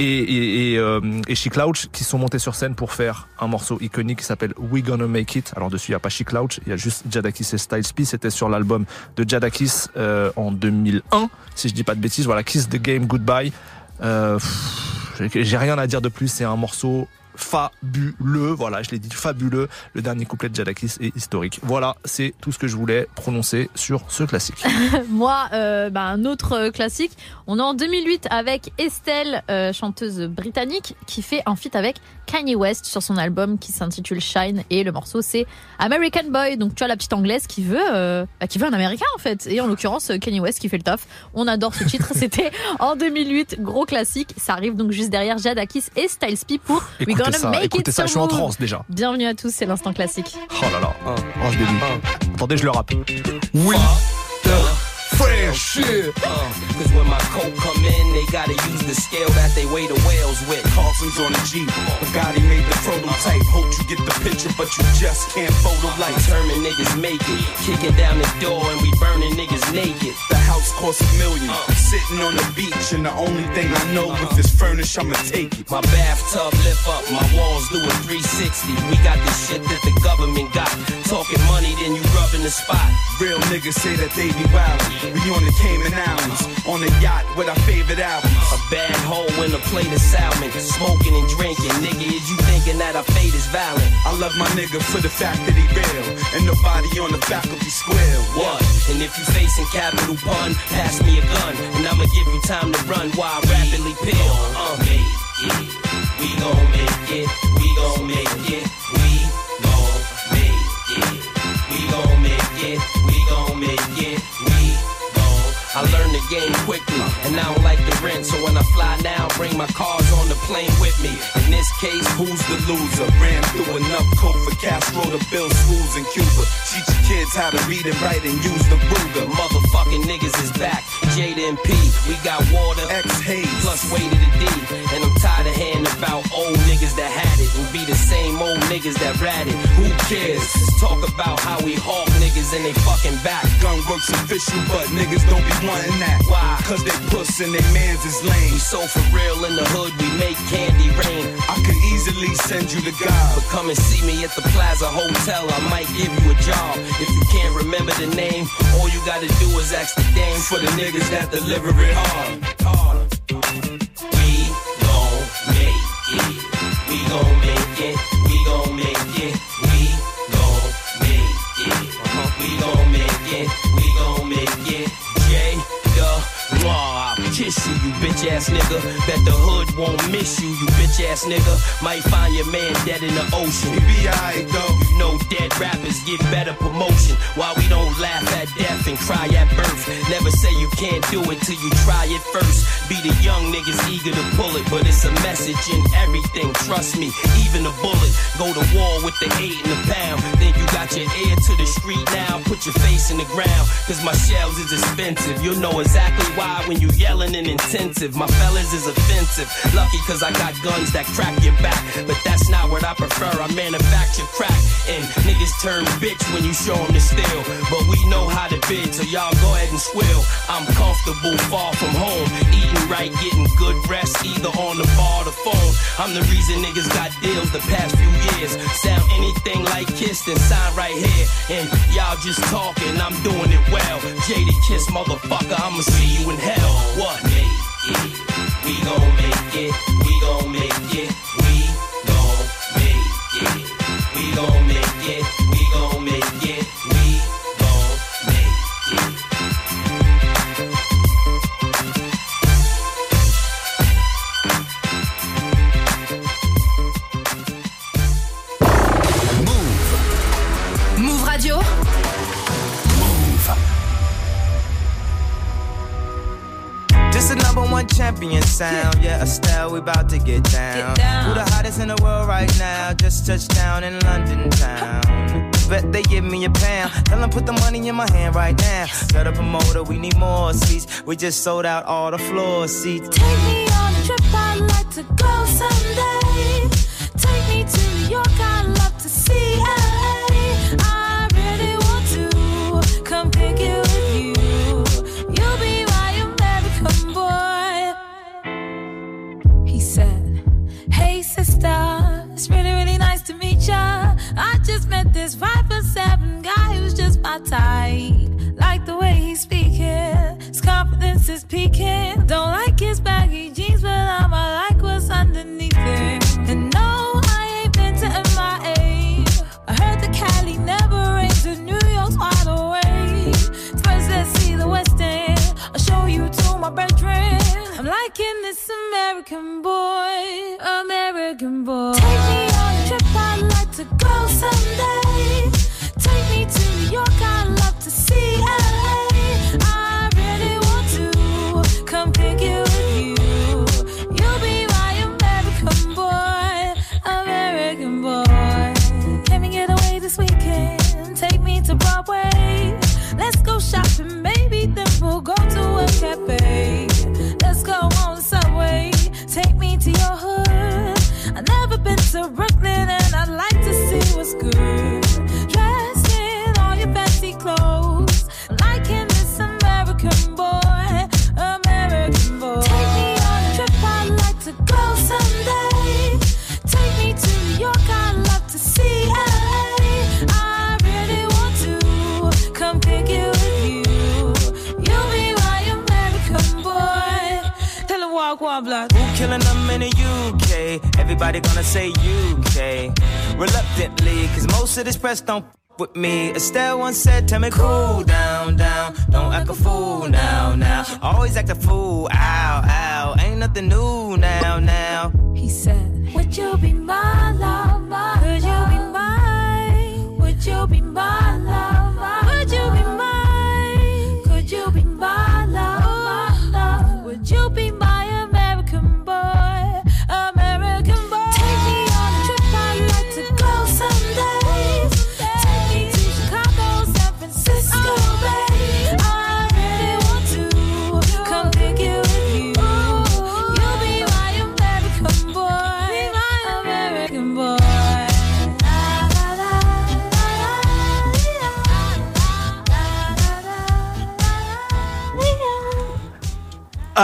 et, et, et, euh, et Chic Louch qui sont montés sur scène pour faire un morceau iconique qui s'appelle We Gonna Make It. Alors dessus, il n'y a pas Chic Louch, il y a juste Jadakis et Styles P. C'était sur l'album de Jadakis euh, en 2001, si je dis pas de bêtises. Voilà, Kiss the Game Goodbye. Euh, J'ai rien à dire de plus, c'est un morceau fabuleux, voilà, je l'ai dit, fabuleux. Le dernier couplet de Jadakis est historique. Voilà, c'est tout ce que je voulais prononcer sur ce classique. Moi, euh, bah, un autre euh, classique. On est en 2008 avec Estelle, euh, chanteuse britannique, qui fait un feat avec Kanye West sur son album qui s'intitule Shine et le morceau c'est American Boy. Donc tu as la petite anglaise qui veut, euh, bah, qui veut un américain en fait. Et en l'occurrence Kanye West qui fait le taf. On adore ce titre. C'était en 2008, gros classique. Ça arrive donc juste derrière Jadakis et Styles P pour We Écoutez Ça, Make écoutez It ça, je suis en transe déjà. Bienvenue à tous, c'est l'instant classique. Oh là là, oh ce début. Attendez, je le rappe. Oui. Fresh shit. Uh, Cause when my coat come in, they gotta use the scale that they weigh the whales with. Carson's on the Jeep. Bugatti made the prototype. Hope you get the picture, but you just can't photo like. Determined niggas make it. Kicking down the door and we burning niggas naked. The house costs a million. Sitting on the beach, and the only thing I know if it's furnished, I'ma take it. My bathtub lift up, my walls do a 360. We got the shit that the government got. Talking money, then you rubbing the spot. Real niggas say that they be wildin'. We on the Cayman Islands, on a yacht with our favorite albums. A bad hoe in a plate of salmon. Smoking and drinking. Nigga, is you thinking that our fate is violent? I love my nigga for the fact that he real, and nobody on the back of faculty square. What? And if you facing capital pun, pass me a gun, and I'ma give you time to run while I rapidly peel. Uh, make it. We gon' make it. We gon' make it. We gon' make it. We gon' make it. We I learned the game quickly, and I don't like the rent. So when I fly now, bring my cars on the plane with me. In this case, Who's the loser? Ran through enough coke for Castro to build schools in Cuba. Teach your kids how to read and write and use the Ruger. motherfucking niggas is back. Jada and P, we got water, X Hayes. plus way to the D. And I'm tired of hearing about old niggas that had it and be the same old niggas that ratted. Who cares? Let's talk about how we hawk niggas in they fucking back. Gun works official, but niggas don't be wanting that. Why? Cause they puss and they mans is lame. We so for real in the hood, we make candy rain. I could easily send you to God. But come and see me at the Plaza Hotel, I might give you a job. If you can't remember the name, all you gotta do is ask the dame For the niggas that deliver it hard. We bitch ass nigga. Bet the hood won't miss you, you bitch ass nigga. Might find your man dead in the ocean. He be alright though. You know dead rappers get better promotion. Why we don't laugh at death and cry at birth. Never say you can't do it till you try it first. Be the young niggas eager to pull it, but it's a message in everything. Trust me, even a bullet. Go to war with the eight and the pound. Then you got your ear to the street now. Put your face in the ground, cause my shells is expensive. You'll know exactly why when you yelling and intensive. My fellas is offensive. Lucky cause I got guns that crack your back. But that's not what I prefer. I manufacture crack. And niggas turn bitch when you show them the steel. But we know how to bid, so y'all go ahead and swill. I'm comfortable, far from home. Eating right, getting good rest, either on the bar or the phone. I'm the reason niggas got deals the past few years. Sound anything like Kiss, then sign right here. And y'all just talking, I'm doing it well. Jaded Kiss, motherfucker, I'ma see you in hell. What? It. We gon' make it. We gon' make it. We gon' make it. We gon' make it. We gon' number one champion sound. Yeah, Estelle, we about to get down. Who the hottest in the world right now? Just touched down in London town. Bet they give me a pound. Tell them put the money in my hand right now. Set up a motor, we need more seats. We just sold out all the floor seats. Take me on a trip, I'd like to go someday. Don't with me. Estelle once said, Tell me cool down.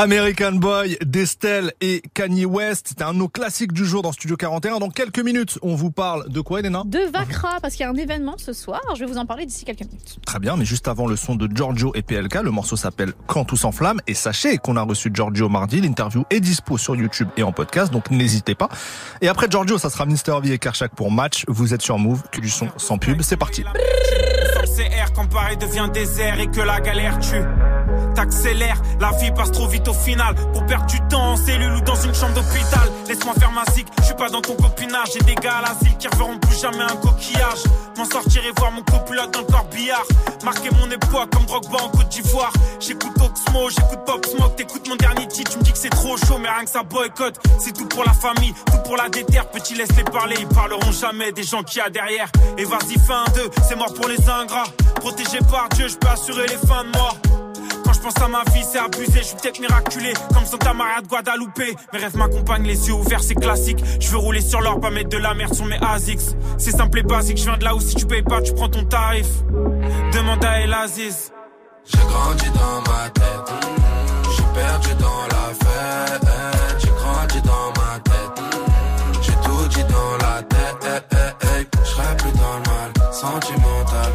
American Boy d'Estelle et Kanye West. C'était un de nos classiques du jour dans Studio 41. Dans quelques minutes, on vous parle de quoi, Elena? De Vacra, parce qu'il y a un événement ce soir. Je vais vous en parler d'ici quelques minutes. Très bien, mais juste avant le son de Giorgio et PLK, le morceau s'appelle Quand tout s'enflamme. Et sachez qu'on a reçu Giorgio mardi. L'interview est dispo sur YouTube et en podcast, donc n'hésitez pas. Et après Giorgio, ça sera Mister V et Kershak pour match. Vous êtes sur Move, que du son sans pub. C'est parti. Le CR devient désert et que la galère tue. T'accélères, la vie passe trop vite au final. Pour perdre du temps en cellule ou dans une chambre d'hôpital. Laisse-moi faire ma zig, je suis pas dans ton copinage. J'ai des gars à l'asile qui reverront plus jamais un coquillage. M'en sortir et voir mon copilote dans le corbillard. Marquer mon époque comme Drogba en Côte d'Ivoire. J'écoute Oxmo, j'écoute Pop Smoke. T'écoutes mon dernier titre, tu me dis que c'est trop chaud, mais rien que ça boycotte. C'est tout pour la famille, tout pour la déterre. Petit, laisse les parler, ils parleront jamais des gens qui y a derrière. Et vas-y, fin deux, c'est mort pour les ingrats. Protégé par Dieu, je peux assurer les fins de mois. Je pense à ma vie, c'est abusé, je suis peut-être miraculé, comme Santa Maria de Guadalupe. Mes rêves m'accompagnent, les yeux ouverts, c'est classique. Je veux rouler sur l'or, pas mettre de la merde sur mes ASICS. C'est simple et basique, je viens de là où si tu payes pas, tu prends ton tarif. Demande à El Aziz. J'ai grandi dans ma tête, j'ai perdu dans la fête. J'ai grandi dans ma tête, j'ai tout dit dans la tête. Je plus dans le mal, sentimental,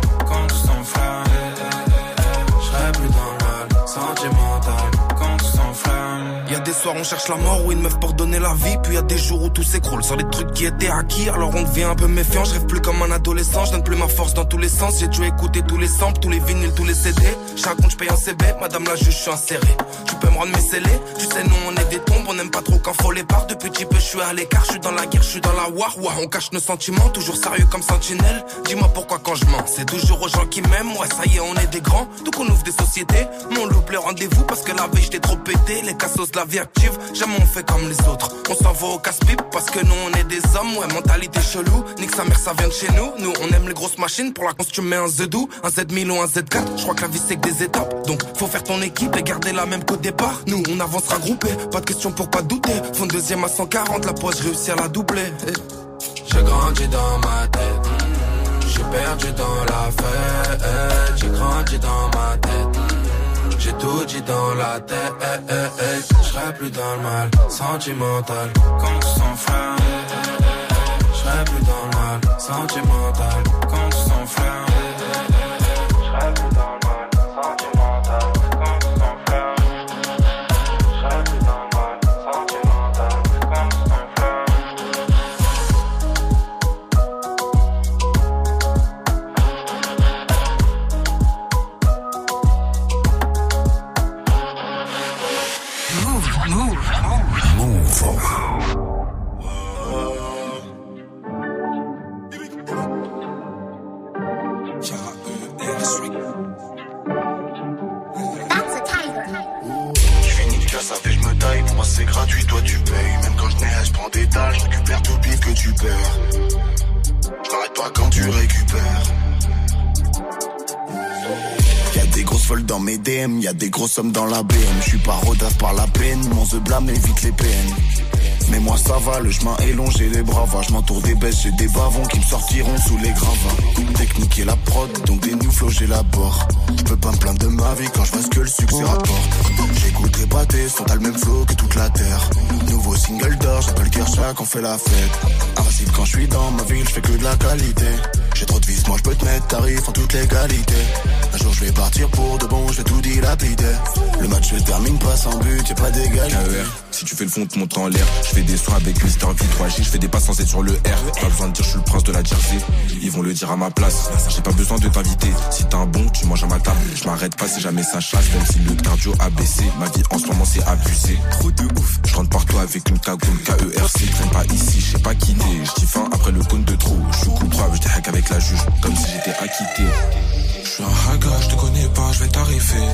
soirs on cherche la mort ou une meuf pour donner la vie. Puis y a des jours où tout s'écroule sur les trucs qui étaient acquis. Alors on devient un peu méfiant, je rêve plus comme un adolescent. Je donne plus ma force dans tous les sens. J'ai dû écouter tous les samples, tous les vinyles, tous les CD Chaque compte je paye un CB, madame la juge je suis inséré. Tu peux me rendre mes scellés. Tu sais nous on est des tombes, on aime pas trop quand faut les parts Depuis petit peu je suis à l'écart, je suis dans la guerre, je suis dans la war. Ouah, On cache nos sentiments, toujours sérieux comme sentinelle. Dis-moi pourquoi quand je mens, c'est toujours aux gens qui m'aiment. Ouais ça y est on est des grands, donc on ouvre des sociétés. Mon loupe le rendez-vous. Parce que la veille j'étais trop pété. Les cassos la vie active, jamais on fait comme les autres On s'en va au casse-pipe parce que nous on est des hommes Ouais mentalité chelou, nique sa mère ça vient de chez nous Nous on aime les grosses machines, pour la cons tu mets un Z2 Un Z1000 ou un Z4, je crois que la vie c'est que des étapes Donc faut faire ton équipe et garder la même qu'au départ Nous on avancera groupé, pas de question pour pas douter? Fond deuxième à 140, la poche réussi à la doubler. J'ai grandi dans ma tête. J'ai perdu dans la fête. J'ai grandi dans ma tête. J'ai tout dit dans la tête. Je serai plus dans le mal sentimental. Quand son frère. Je serai plus dans le mal sentimental. Quand son frère. Je serai plus dans le mal sentimental. Je récupère tout pire que tu perds. Je m'arrête pas quand tu récupères. Y'a des grosses folles dans mes DM, y'a des grosses sommes dans la BM. Je suis pas rodaf par la peine, mon The blâme évite les peines. Mais moi ça va, le chemin est long, j'ai les bras vaches. Je m'entoure des baisses, j'ai des bavons qui me sortiront sous les gravats. Technique et la prod, donc des new flows j'élabore. Je peux pas me plaindre de ma vie quand je vois ce que le succès rapporte. J'écoute les pâtés, sont à le même flow que toute la terre. Nouveau single d'or, j'appelle Kershak, on fait la fête. Invincible quand je suis dans ma ville, je fais que de la qualité. J'ai trop de vis, moi je peux te mettre tarif en toute légalité. Un jour je vais partir pour de bon, je vais tout dilapider. Le match se termine pas sans but, y'a pas d'égalité. KER, si tu fais le fond, te montre en l'air. Je fais des soins avec Mister V3G, je fais des pas sans être sur le R. Pas besoin de dire je suis le prince de la Jersey, ils vont le dire à ma place. J'ai pas besoin de t'inviter, si t'as un bon, tu manges à ma table. Je m'arrête pas si jamais ça chasse, même si le cardio a baissé. Ma vie en ce moment c'est abusé. Trop de ouf, je rentre partout avec une cagoule KERC. Traîne pas ici, je sais pas quitter. Je dis fin après le compte de trop. Je suis coupable, je hack la juge, comme si j'étais acquitté. Je suis un haga, je te connais pas, je vais t'arriver.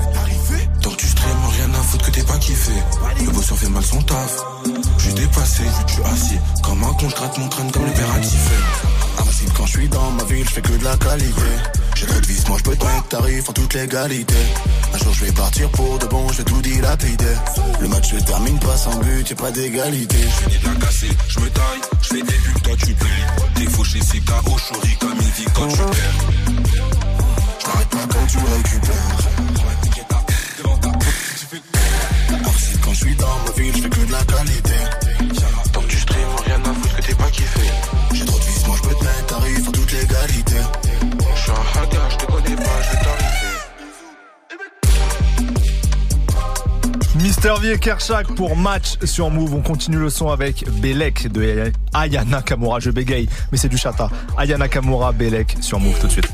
Tant tu stream, rien à foutre que t'es pas kiffé. Le bosseur fait mal son taf. Je suis dépassé, je suis assis. Comme un con, je gratte mon crâne comme le père quand je suis dans ma ville, je fais que de la qualité. J'ai trop de vis, moi je peux mettre tarif en toute légalité. Un jour je vais partir pour de bon, je vais tout dilapider. Le match se termine pas sans but, y'a pas d'égalité. Je finis de la casser, je me taille, je fais des bulles, toi tu payes. T'es fauché, c'est KO, chori comme vie quand tu perds. Je m'arrête pas quand tu récupères. Invincible quand je suis dans ma ville, je fais Et Kershak pour match sur Move. On continue le son avec Belek de Ayana Kamura. Je bégaye, mais c'est du chata. Ayana Kamura, Belek sur Move tout de suite.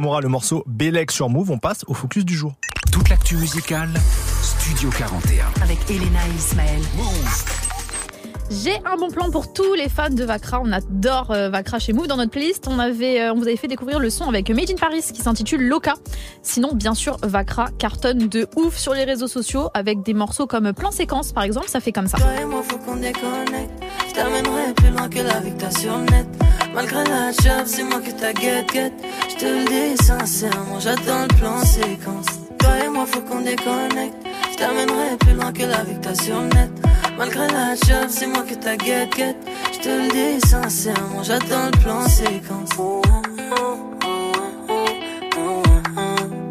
Nakamura, le morceau Belek sur Move. On passe au focus du jour. Toute l'actu musicale, Studio 41. Avec Elena et Ismaël. J'ai un bon plan pour tous les fans de Vakra. On adore euh, Vakra chez Move. Dans notre playlist, on, avait, euh, on vous avait fait découvrir le son avec Made in Paris qui s'intitule Loca. Sinon, bien sûr, Vakra cartonne de ouf sur les réseaux sociaux avec des morceaux comme Plan Séquence, par exemple. Ça fait comme ça. Toi et moi, faut qu'on déconnecte. Je t'amènerai plus loin que la victoire sur net. Malgré la job, c'est moi que t'as get get. Je te le dis sincèrement, j'attends le plan séquence. Toi et moi, faut qu'on déconnecte. Je t'amènerai plus loin que la victoire sur net. Malgré la job, c'est moi que t'as get get. Je te le dis sincèrement, j'attends le plan séquence.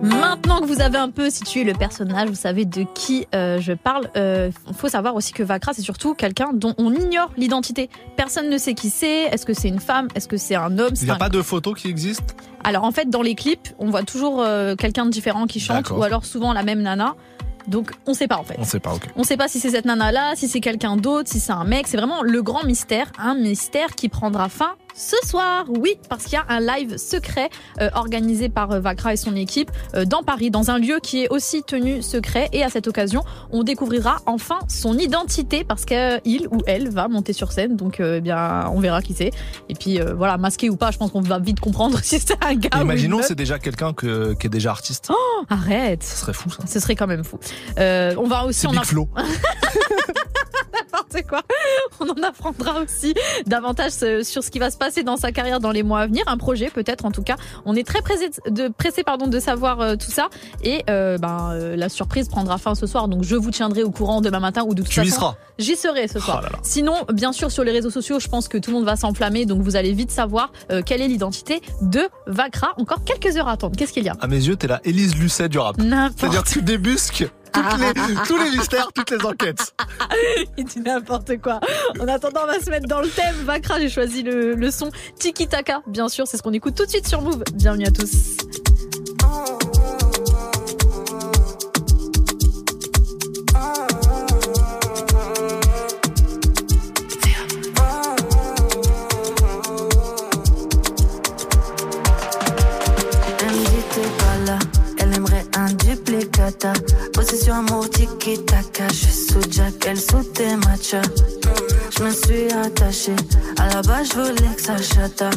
Maintenant que vous avez un peu situé le personnage, vous savez de qui euh, je parle. Il faut savoir aussi que Vakra, c'est surtout quelqu'un dont on ignore l'identité. Personne ne sait qui c'est. Est-ce que c'est une femme? Est-ce que c'est un homme? Il n'y a un- pas de photos qui existent? Alors en fait, dans les clips, on voit toujours euh, quelqu'un de différent qui chante, ou alors souvent la même nana. Donc on sait pas en fait. On sait pas, ok. On sait pas si c'est cette nana-là, si c'est quelqu'un d'autre, si c'est un mec. C'est vraiment le grand mystère. Un mystère qui prendra fin ce soir. Oui, parce qu'il y a un live secret euh, organisé par euh, Vakra et son équipe euh, dans Paris, dans un lieu qui est aussi tenu secret. Et à cette occasion, on découvrira enfin son identité parce qu'il ou elle va monter sur scène. Donc, euh, eh bien, on verra qui c'est. Et puis, voilà, masqué ou pas, je pense qu'on va vite comprendre si c'est un gars Imaginons c'est déjà quelqu'un que- qui est déjà artiste. Oh, arrête. Ce serait fou ça. Ce serait quand même fou. On va aussi C'est en. N'importe quoi. On en apprendra aussi davantage sur ce qui va se passer dans sa carrière dans les mois à venir. Un projet peut-être en tout cas. On est très pressé de, pressé, pardon, de savoir euh, tout ça. Et euh, ben, euh, la surprise prendra fin ce soir. Donc je vous tiendrai au courant demain matin ou de toute Tu y façon. seras. J'y serai ce soir. Oh là là. Sinon, bien sûr, sur les réseaux sociaux, je pense que tout le monde va s'enflammer. Donc vous allez vite savoir quelle est l'identité de Vakra. Encore quelques heures à attendre. Qu'est-ce qu'il y a? À mes yeux, t'es la Élise Lucet du rap. C'est-à-dire que tu débusques toutes les, tous les mystères, toutes les enquêtes. Il dit n'importe quoi. En attendant, on va se mettre dans le thème. Vakra, j'ai choisi le, le son Tiki Taka. Bien sûr, c'est ce qu'on écoute tout de suite sur Move. Bienvenue à tous. Duplicata. Possession amour tiki taka, je suis sous Jack, elle sous tes matchas. Je me suis attachée, à la base je voulais que ça chata.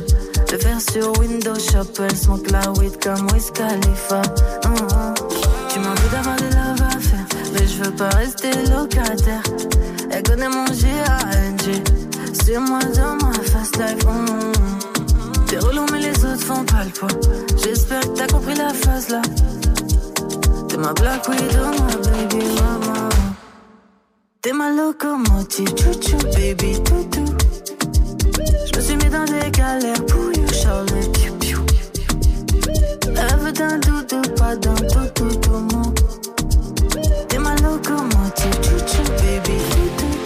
Le faire sur Windows Shop, elle smoke la weed comme Wiz Khalifa. Mhm. Tu m'as envie d'avoir des love faire, mais je veux pas rester locataire. Elle connaît mon G-A-N-G, c'est moi dans ma fast life. mhm. T'es relou mais les autres font pas le poids J'espère que t'as compris la phase là T'es ma black widow, ma baby mama. T'es ma locomotive, chouchou baby toutou Je me suis mis dans des galères pour you, Charlie piou Elle veut d'un doudou, pas d'un tout tout T'es ma locomotive, chouchou baby toutou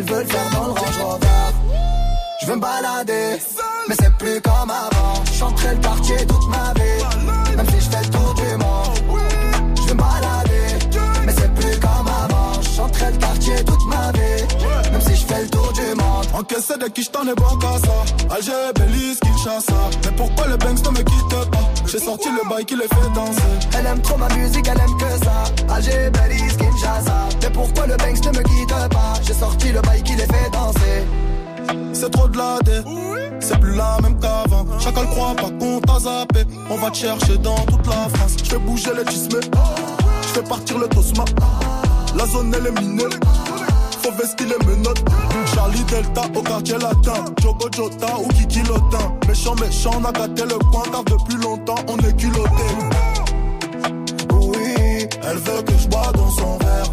elle veut le faire dans le Range Rover. Je veux me balader, mais c'est plus comme avant. Chanterai le quartier toute ma vie, Encaissé de qui j't'en ai bon qu'à ça. Alger, Belize, Kinshasa Mais pourquoi le Banks ne me quitte pas? J'ai sorti le bail qui les fait danser. Elle aime trop ma musique, elle aime que ça. Alger, Belize, Kinshasa. Mais pourquoi le Banks ne me quitte pas? J'ai sorti le bail qui les fait danser. C'est trop de la dé. C'est plus la même qu'avant. Chacun le croit pas qu'on t'a zappé. On va te chercher dans toute la France. Je fais bouger les tismés Je fais partir le tosma. La zone elle est minée Faut vestir les menottes. Charlie Delta au quartier latin. Jogo Jota ou Kiki Lotin. Méchant méchant on a gâté le coin Car depuis longtemps on est culotté. Oui, elle veut que je bois dans son verre.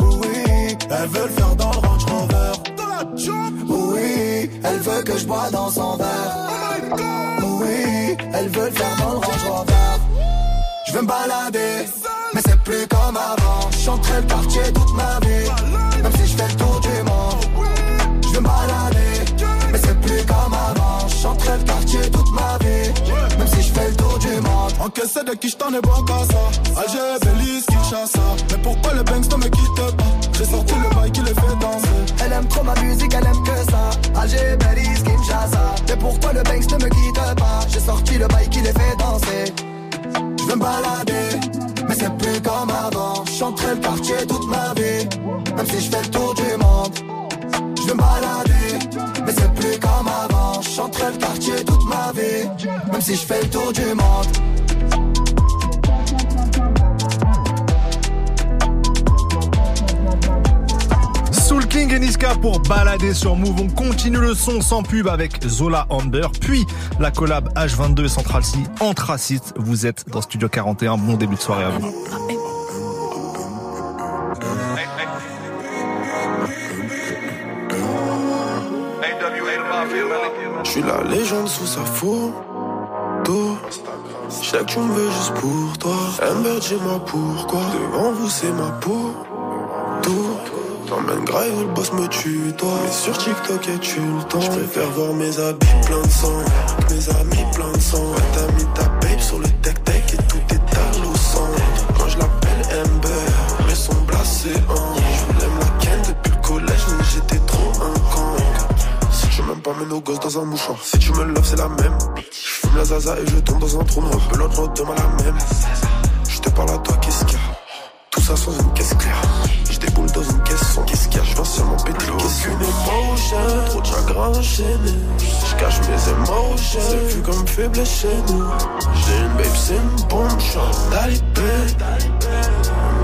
Oui, elle veut le faire dans le Range Rover. Oui, elle veut que je bois dans son verre. Oui, elle veut le faire dans le Range Rover. Je veux me balader, mais c'est plus comme avant. Chanterai le quartier toute ma vie, même si je fais le tour du monde. Je veux me balader, mais c'est plus comme avant. Chanterai le quartier toute ma vie, même si je fais le tour du monde. Encaissé de qui j't'en ai bon qu'à ça Alger, Belize, Kinshasa Mais pourquoi le Banks ne me quitte pas? J'ai sorti le bail qui les fait danser Elle aime trop ma musique, elle aime que ça. Alger, Belize, Kinshasa. Mais pourquoi le Banks ne me quitte pas? J'ai sorti le bail qui les fait danser. Je veux me balader, mais c'est plus comme avant. Chanterai le quartier toute ma vie, même si je fais le tour du monde. Je veux me balader, mais c'est plus comme avant. Chanterai le quartier toute ma vie, même si je fais le tour du monde. King pour balader sur Move. On continue le son sans pub avec Zola Amber, puis la collab H22 Central C Anthracite. Vous êtes dans Studio 41. Bon début de soirée à vous. Je suis la légende sous sa photo. Je sais que tu me veux juste pour toi. Amber, dis-moi pourquoi. Devant vous, c'est ma peau. Tout. T'emmènes grave où le boss me tue, toi. Mais sur TikTok, et tu le temps. Je préfère voir mes habits plein de sang. Mes amis plein de sang. Ouais, T'as mis ta babe sur le tech-tech et tout est à l'eau sang. Quand je l'appelle Amber, mes sons blasés en. Je voulais me la ken depuis le collège, mais j'étais trop un. Si tu m'aimes pas, mets nos gosses dans un mouchoir. Si tu me loves, c'est la même. Je fume la zaza et je tombe dans un trou noir. Note demain la même. Je te parle à toi, qu'est-ce qu'il y a? Tout ça sans une caisse claire. Je dans une caisse sans qu'est-ce qu'il y a Je viens seulement péter qu'est-ce qu'une émotion. Trop de chagrin enchaîné Je cache mes émotions. C'est vu comme faiblesse chez nous. J'ai une babe, c'est une bombe, je talibé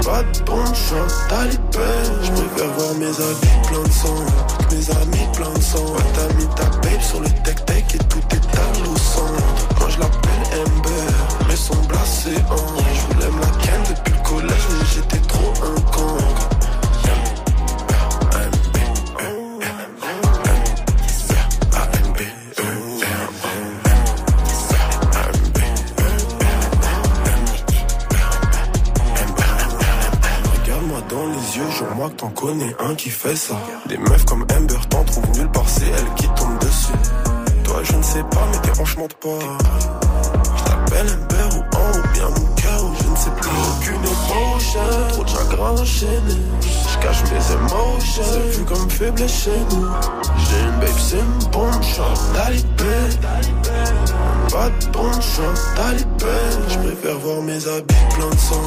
Pas de bon shot, talibé. Je préfère voir mes habits plein de sang. Mes amis plein de sang. T'as mis ta babe sur le qui fait ça. Des meufs comme Amber t'en trouvent nulle part, c'est elle qui tombe dessus. Toi, je ne sais pas, mais tes hanches mentent pas. Je t'appelle Amber ou en ou bien mon cœur, ou je ne sais plus. Aucune émotion, trop de chagrin enchaîné. Je cache mes émotions, c'est vu comme faible chez nous. J'ai une babe, c'est une bombe shot, talibé. Pas de bon shot, talibé. Je préfère voir mes habits plein de sang.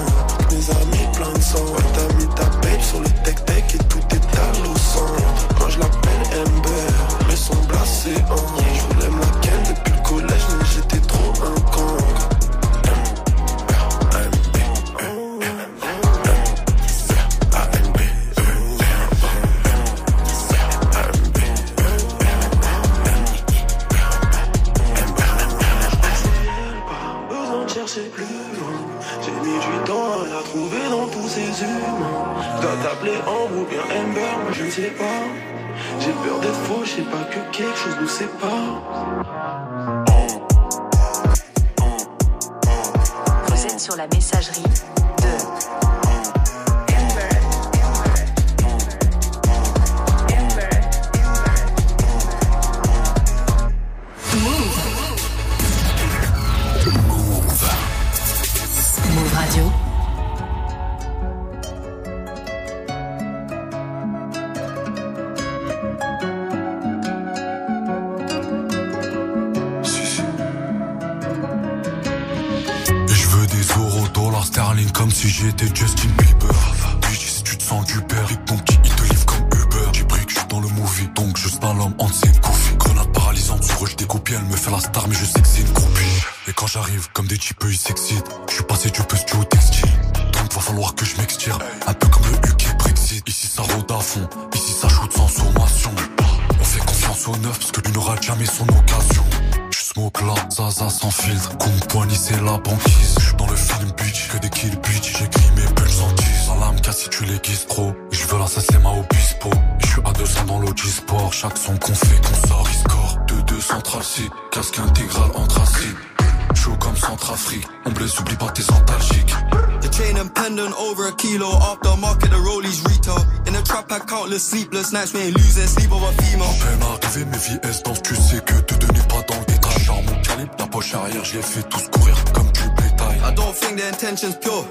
Sleepless nights. We ain't losing sleep over female. Peine arrivé, mes elles dansent, tu sais que te donner pas dans le détail. Genre mon calibre, la poche arrière, je les fais tous courir comme du bétail. I don't think their intention's pure.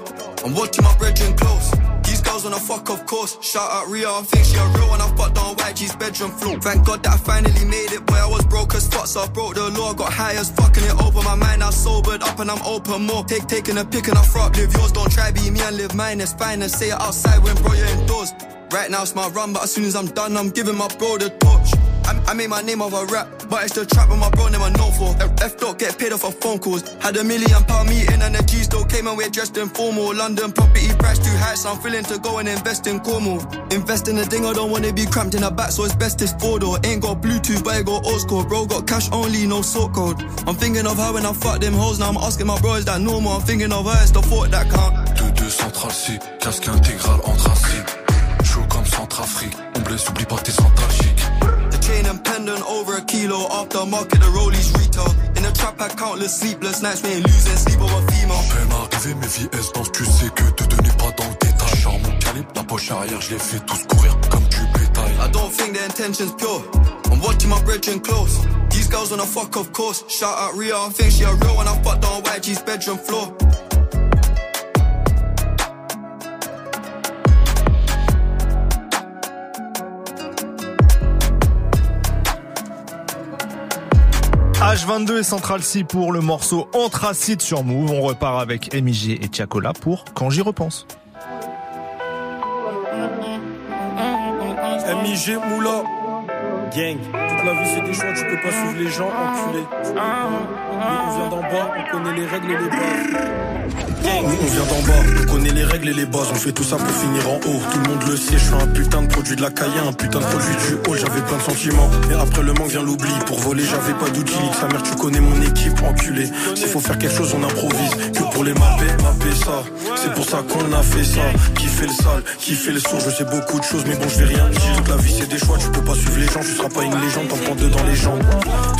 I'm watching my brethren close. These girls wanna fuck, of course. Shout out Ria, I think she a real one. I fucked on YG's bedroom floor. Thank God that I finally made it. Boy, I was broke as fuck, so I broke the law. Got high as fucking it over my mind. I sobered up and I'm open more. Take taking a pick and I front. Live yours, don't try be me and live mine. It's fine and say it outside when bro you're indoors. Right now it's my run, but as soon as I'm done, I'm giving my bro the torch. I, made my name of a rap, but it's the trap with my bro name I know for. F, dot get paid off of phone calls. Had a million pound meeting and the G still came and we're dressed in formal. London property price too high, so I'm feeling to go and invest in Cornwall. Invest in a thing, I don't wanna be cramped in a back, so it's best it's four door. Ain't got Bluetooth, but I got old school. Bro got cash only, no sort code. I'm thinking of her when I fuck them hoes. Now I'm asking my bro, is that normal? I'm thinking of her, it's the thought that count. 2-2 central C, casque intégral anthracite. On blesse, oublie pas tes antalgiques. The chain and pendant over a kilo. After market, the rollies retail. In the trap, I countless sleepless nights. We ain't losing sleep over female. Peine arrivé, mes elles dansent, tu sais que te donner pas dans le détail. Genre mon calibre, la poche arrière, je les fais tous courir comme du bétail. I don't think their intention's pure. I'm watching my brethren close. These girls wanna fuck, of course. Shout out Ria, I think she a real one. I fucked on YG's bedroom floor. H22 et Central C pour le morceau Anthracite sur Move. On repart avec MIG et Tiakola pour Quand j'y repense. MIG Moula Gang Toute la vie c'est des choix, tu peux pas suivre les gens, enculé on vient d'en bas, on connaît les règles et les On vient d'en bas, on connaît les règles et les bases, on fait tout ça pour finir en haut. Tout le monde le sait, je suis un putain de produit de la caille, un putain de produit du haut, j'avais plein de sentiments. Et après le manque vient l'oubli, pour voler j'avais pas d'outils, sa mère tu connais mon équipe, enculé. S'il faut faire quelque chose on improvise, que pour les mapper, mapper ça. C'est pour ça qu'on a fait ça, qui fait le sale, qui fait le sourd, je sais beaucoup de choses mais bon je vais rien dire. La vie c'est des choix, tu peux pas suivre les gens, tu seras pas une légende, t'en prends deux dans les jambes.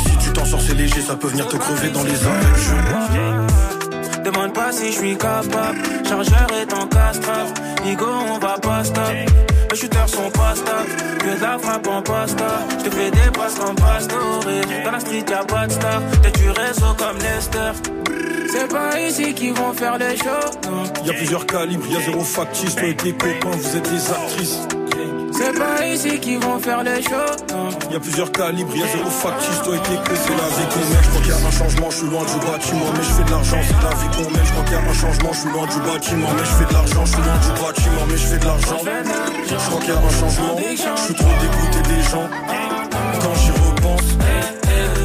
Si tu t'en sors c'est léger, ça peut venir te crever dans les arrêts. Demande pas si je suis capable. Chargeur est en castrave. Nigo, on va pas stop. Les shooters sont pas stables. Que de la frappe en pasta. Je te fais des passes comme Pastore. Dans la street, y'a pas de star. T'es du réseau comme Lester. C'est pas ici qu'ils vont faire les shows. non. Y a plusieurs calibres, y a zéro factice, toi et tes copains, vous êtes des actrices. C'est pas ici qu'ils vont faire les shows. non. Y a plusieurs calibres, y a zéro factice, toi et tes copains, c'est la vie qu'on mène. Je crois qu'il y a un changement, je suis loin du bâtiment, mais je fais de l'argent, c'est la vie qu'on mène. Je crois qu'il y a un changement, je suis loin du bâtiment, mais je fais de l'argent, je suis loin du bâtiment, mais je fais de l'argent. Je crois qu'il y a un changement, je suis trop dégoûté des gens. Quand j'y repense,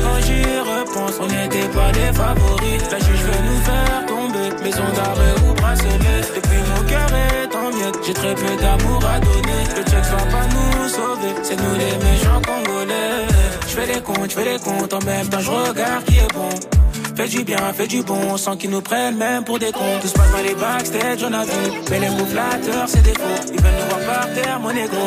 Quand j'y repense, on n'était pas les favoris. La juge veut nous faire tomber, maison d'arrêt ou bracelet. Depuis mon cœur j'ai très peu d'amour à donner. Le check va pas nous sauver, c'est nous les méchants congolais. Je fais les comptes, je fais les comptes, en même temps je regarde qui est bon. Fais du bien, fais du bon, sans qu'ils nous prennent même pour des cons. Tout se passe dans les backstage, on a vu. Mais les mots c'est des faux. Ils veulent nous voir par terre, mon égo.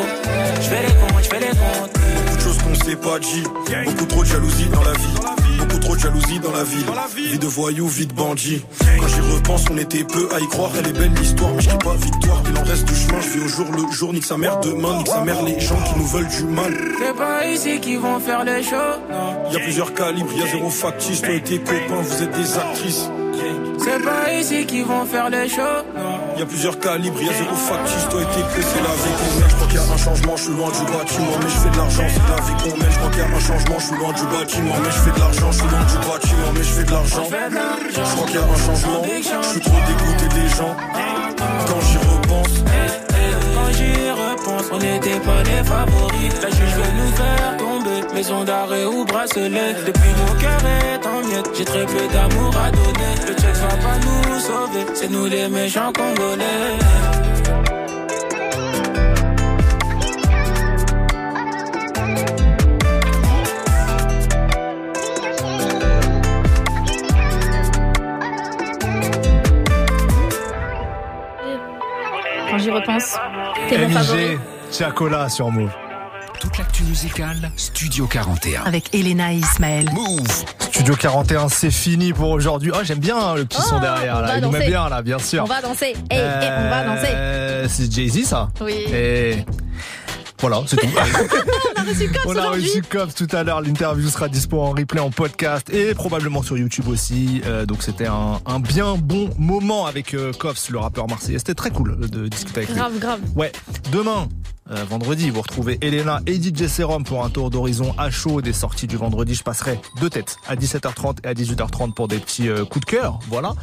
Je fais les comptes, je fais les comptes. beaucoup de choses qu'on sait pas dit. Beaucoup trop de jalousie dans la vie. Beaucoup trop de jalousie dans la ville. Vie de voyou, vie de bandit. Quand j'y repense, on était peu à y croire. Elle est belle l'histoire, mais je dis pas victoire. Il en reste du chemin, je vis au jour le jour. Nique sa mère demain, nique sa mère les gens qui nous veulent du mal. C'est pas ici qu'ils vont faire les shows, non. Y a plusieurs calibres, y a zéro factice. Toi et tes copains, vous êtes des actrices. C'est pas ici qu'ils vont faire les shows, non. Y a plusieurs calibres, y a zéro factice. Toi et tes copains, c'est la vie qu'on mène. Je crois qu'il y a un changement, je suis loin du bâtiment, mais je fais de l'argent, c'est la vie qu'on mène. Je crois qu'il y a un changement, je suis loin du bâtiment, mais je fais de l'argent, je suis loin du bâtiment, mais je fais de l'argent. Je crois qu'il y a un changement, je suis trop dégoûté des gens. Quand j'y repense, Quand j'y repense, on n'était pas les favoris. La juge veut nous faire maison d'arrêt ou bracelet. Depuis mon cœur est en miettes, j'ai très peu d'amour à donner. Le check va pas nous sauver, c'est nous les méchants congolais. Quand j'y repense, t'es mon favori. Chacola sur Move. Toute l'actu musicale, Studio 41. Avec Elena et Ismaël. Move Studio 41, c'est fini pour aujourd'hui. Oh, j'aime bien hein, le petit son Oh, derrière. on Là. Il nous met danser. bien là, bien sûr. On va danser. Hey, hey, on va danser. Euh, C'est Jay-Z ça Oui. Et voilà, c'est tout. On a reçu Cops On a reçu Cops tout à l'heure. L'interview sera dispo en replay, en podcast et probablement sur YouTube aussi. Euh, donc c'était un, un bien bon moment avec euh, Cops, le rappeur marseillais. C'était très cool de discuter avec lui. Grave, grave. Ouais, demain. Euh, vendredi, vous retrouvez Elena et DJ Serum pour un tour d'horizon à chaud des sorties du vendredi. Je passerai deux têtes à 17h30 et à 18h30 pour des petits euh, coups de cœur. Voilà.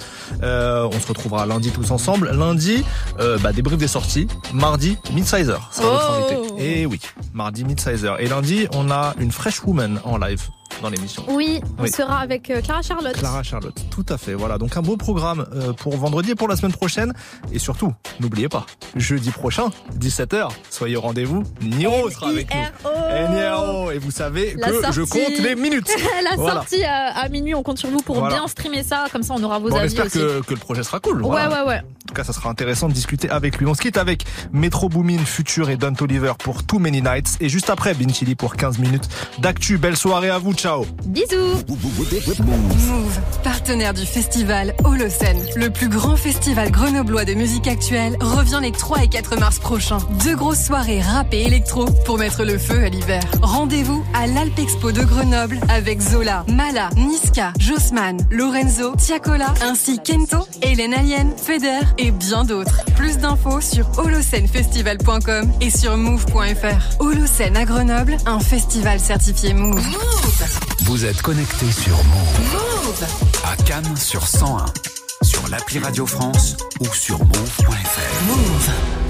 Euh, on se retrouvera lundi tous ensemble. Lundi, euh, bah, débrief des sorties. Mardi, Midsizer. Ça va votre Oh. invité. Et oui, mardi Midsizer. Et lundi, on a une Fresh Woman en live dans l'émission. Oui, on Oui. sera avec euh, Clara Charlotte. Clara Charlotte, tout à fait. Voilà, donc un beau programme euh, pour vendredi et pour la semaine prochaine. Et surtout, n'oubliez pas, jeudi prochain, 17h, soyez au rendez-vous. Niro sera avec nous. Et Niro, et vous savez La que je compte les minutes. La Voilà. sortie à, à minuit, on compte sur vous pour Voilà. bien streamer ça, comme ça on aura vos Bon, avis espère aussi. que, que le projet sera cool. Ouais, voilà. ouais, ouais. En tout cas, ça sera intéressant de discuter avec lui. On se quitte avec Metro Boomin, Future et Don Oliver pour Too Many Nights. Et juste après, Bin Chili pour 15 minutes d'actu. Belle soirée à vous. Ciao. Bisous. Move, partenaire du festival Holocène. Le plus grand festival grenoblois de musique actuelle revient les 3 et 4 mars prochains. Deux grosses soirées rap et électro pour mettre le feu à l'hiver. Rendez-vous à l'Alpexpo de Grenoble avec Zola, Mala, Niska, Jossman, Lorenzo, Tiakola, ainsi Kento, Hélène Alien, Feder et bien d'autres. Plus d'infos sur holocenefestival.com et sur move.fr. Holocène à Grenoble, un festival certifié Move. Vous êtes connecté sur Move. À Cannes sur 101. Sur l'appli Radio France ou sur move.fr. Move.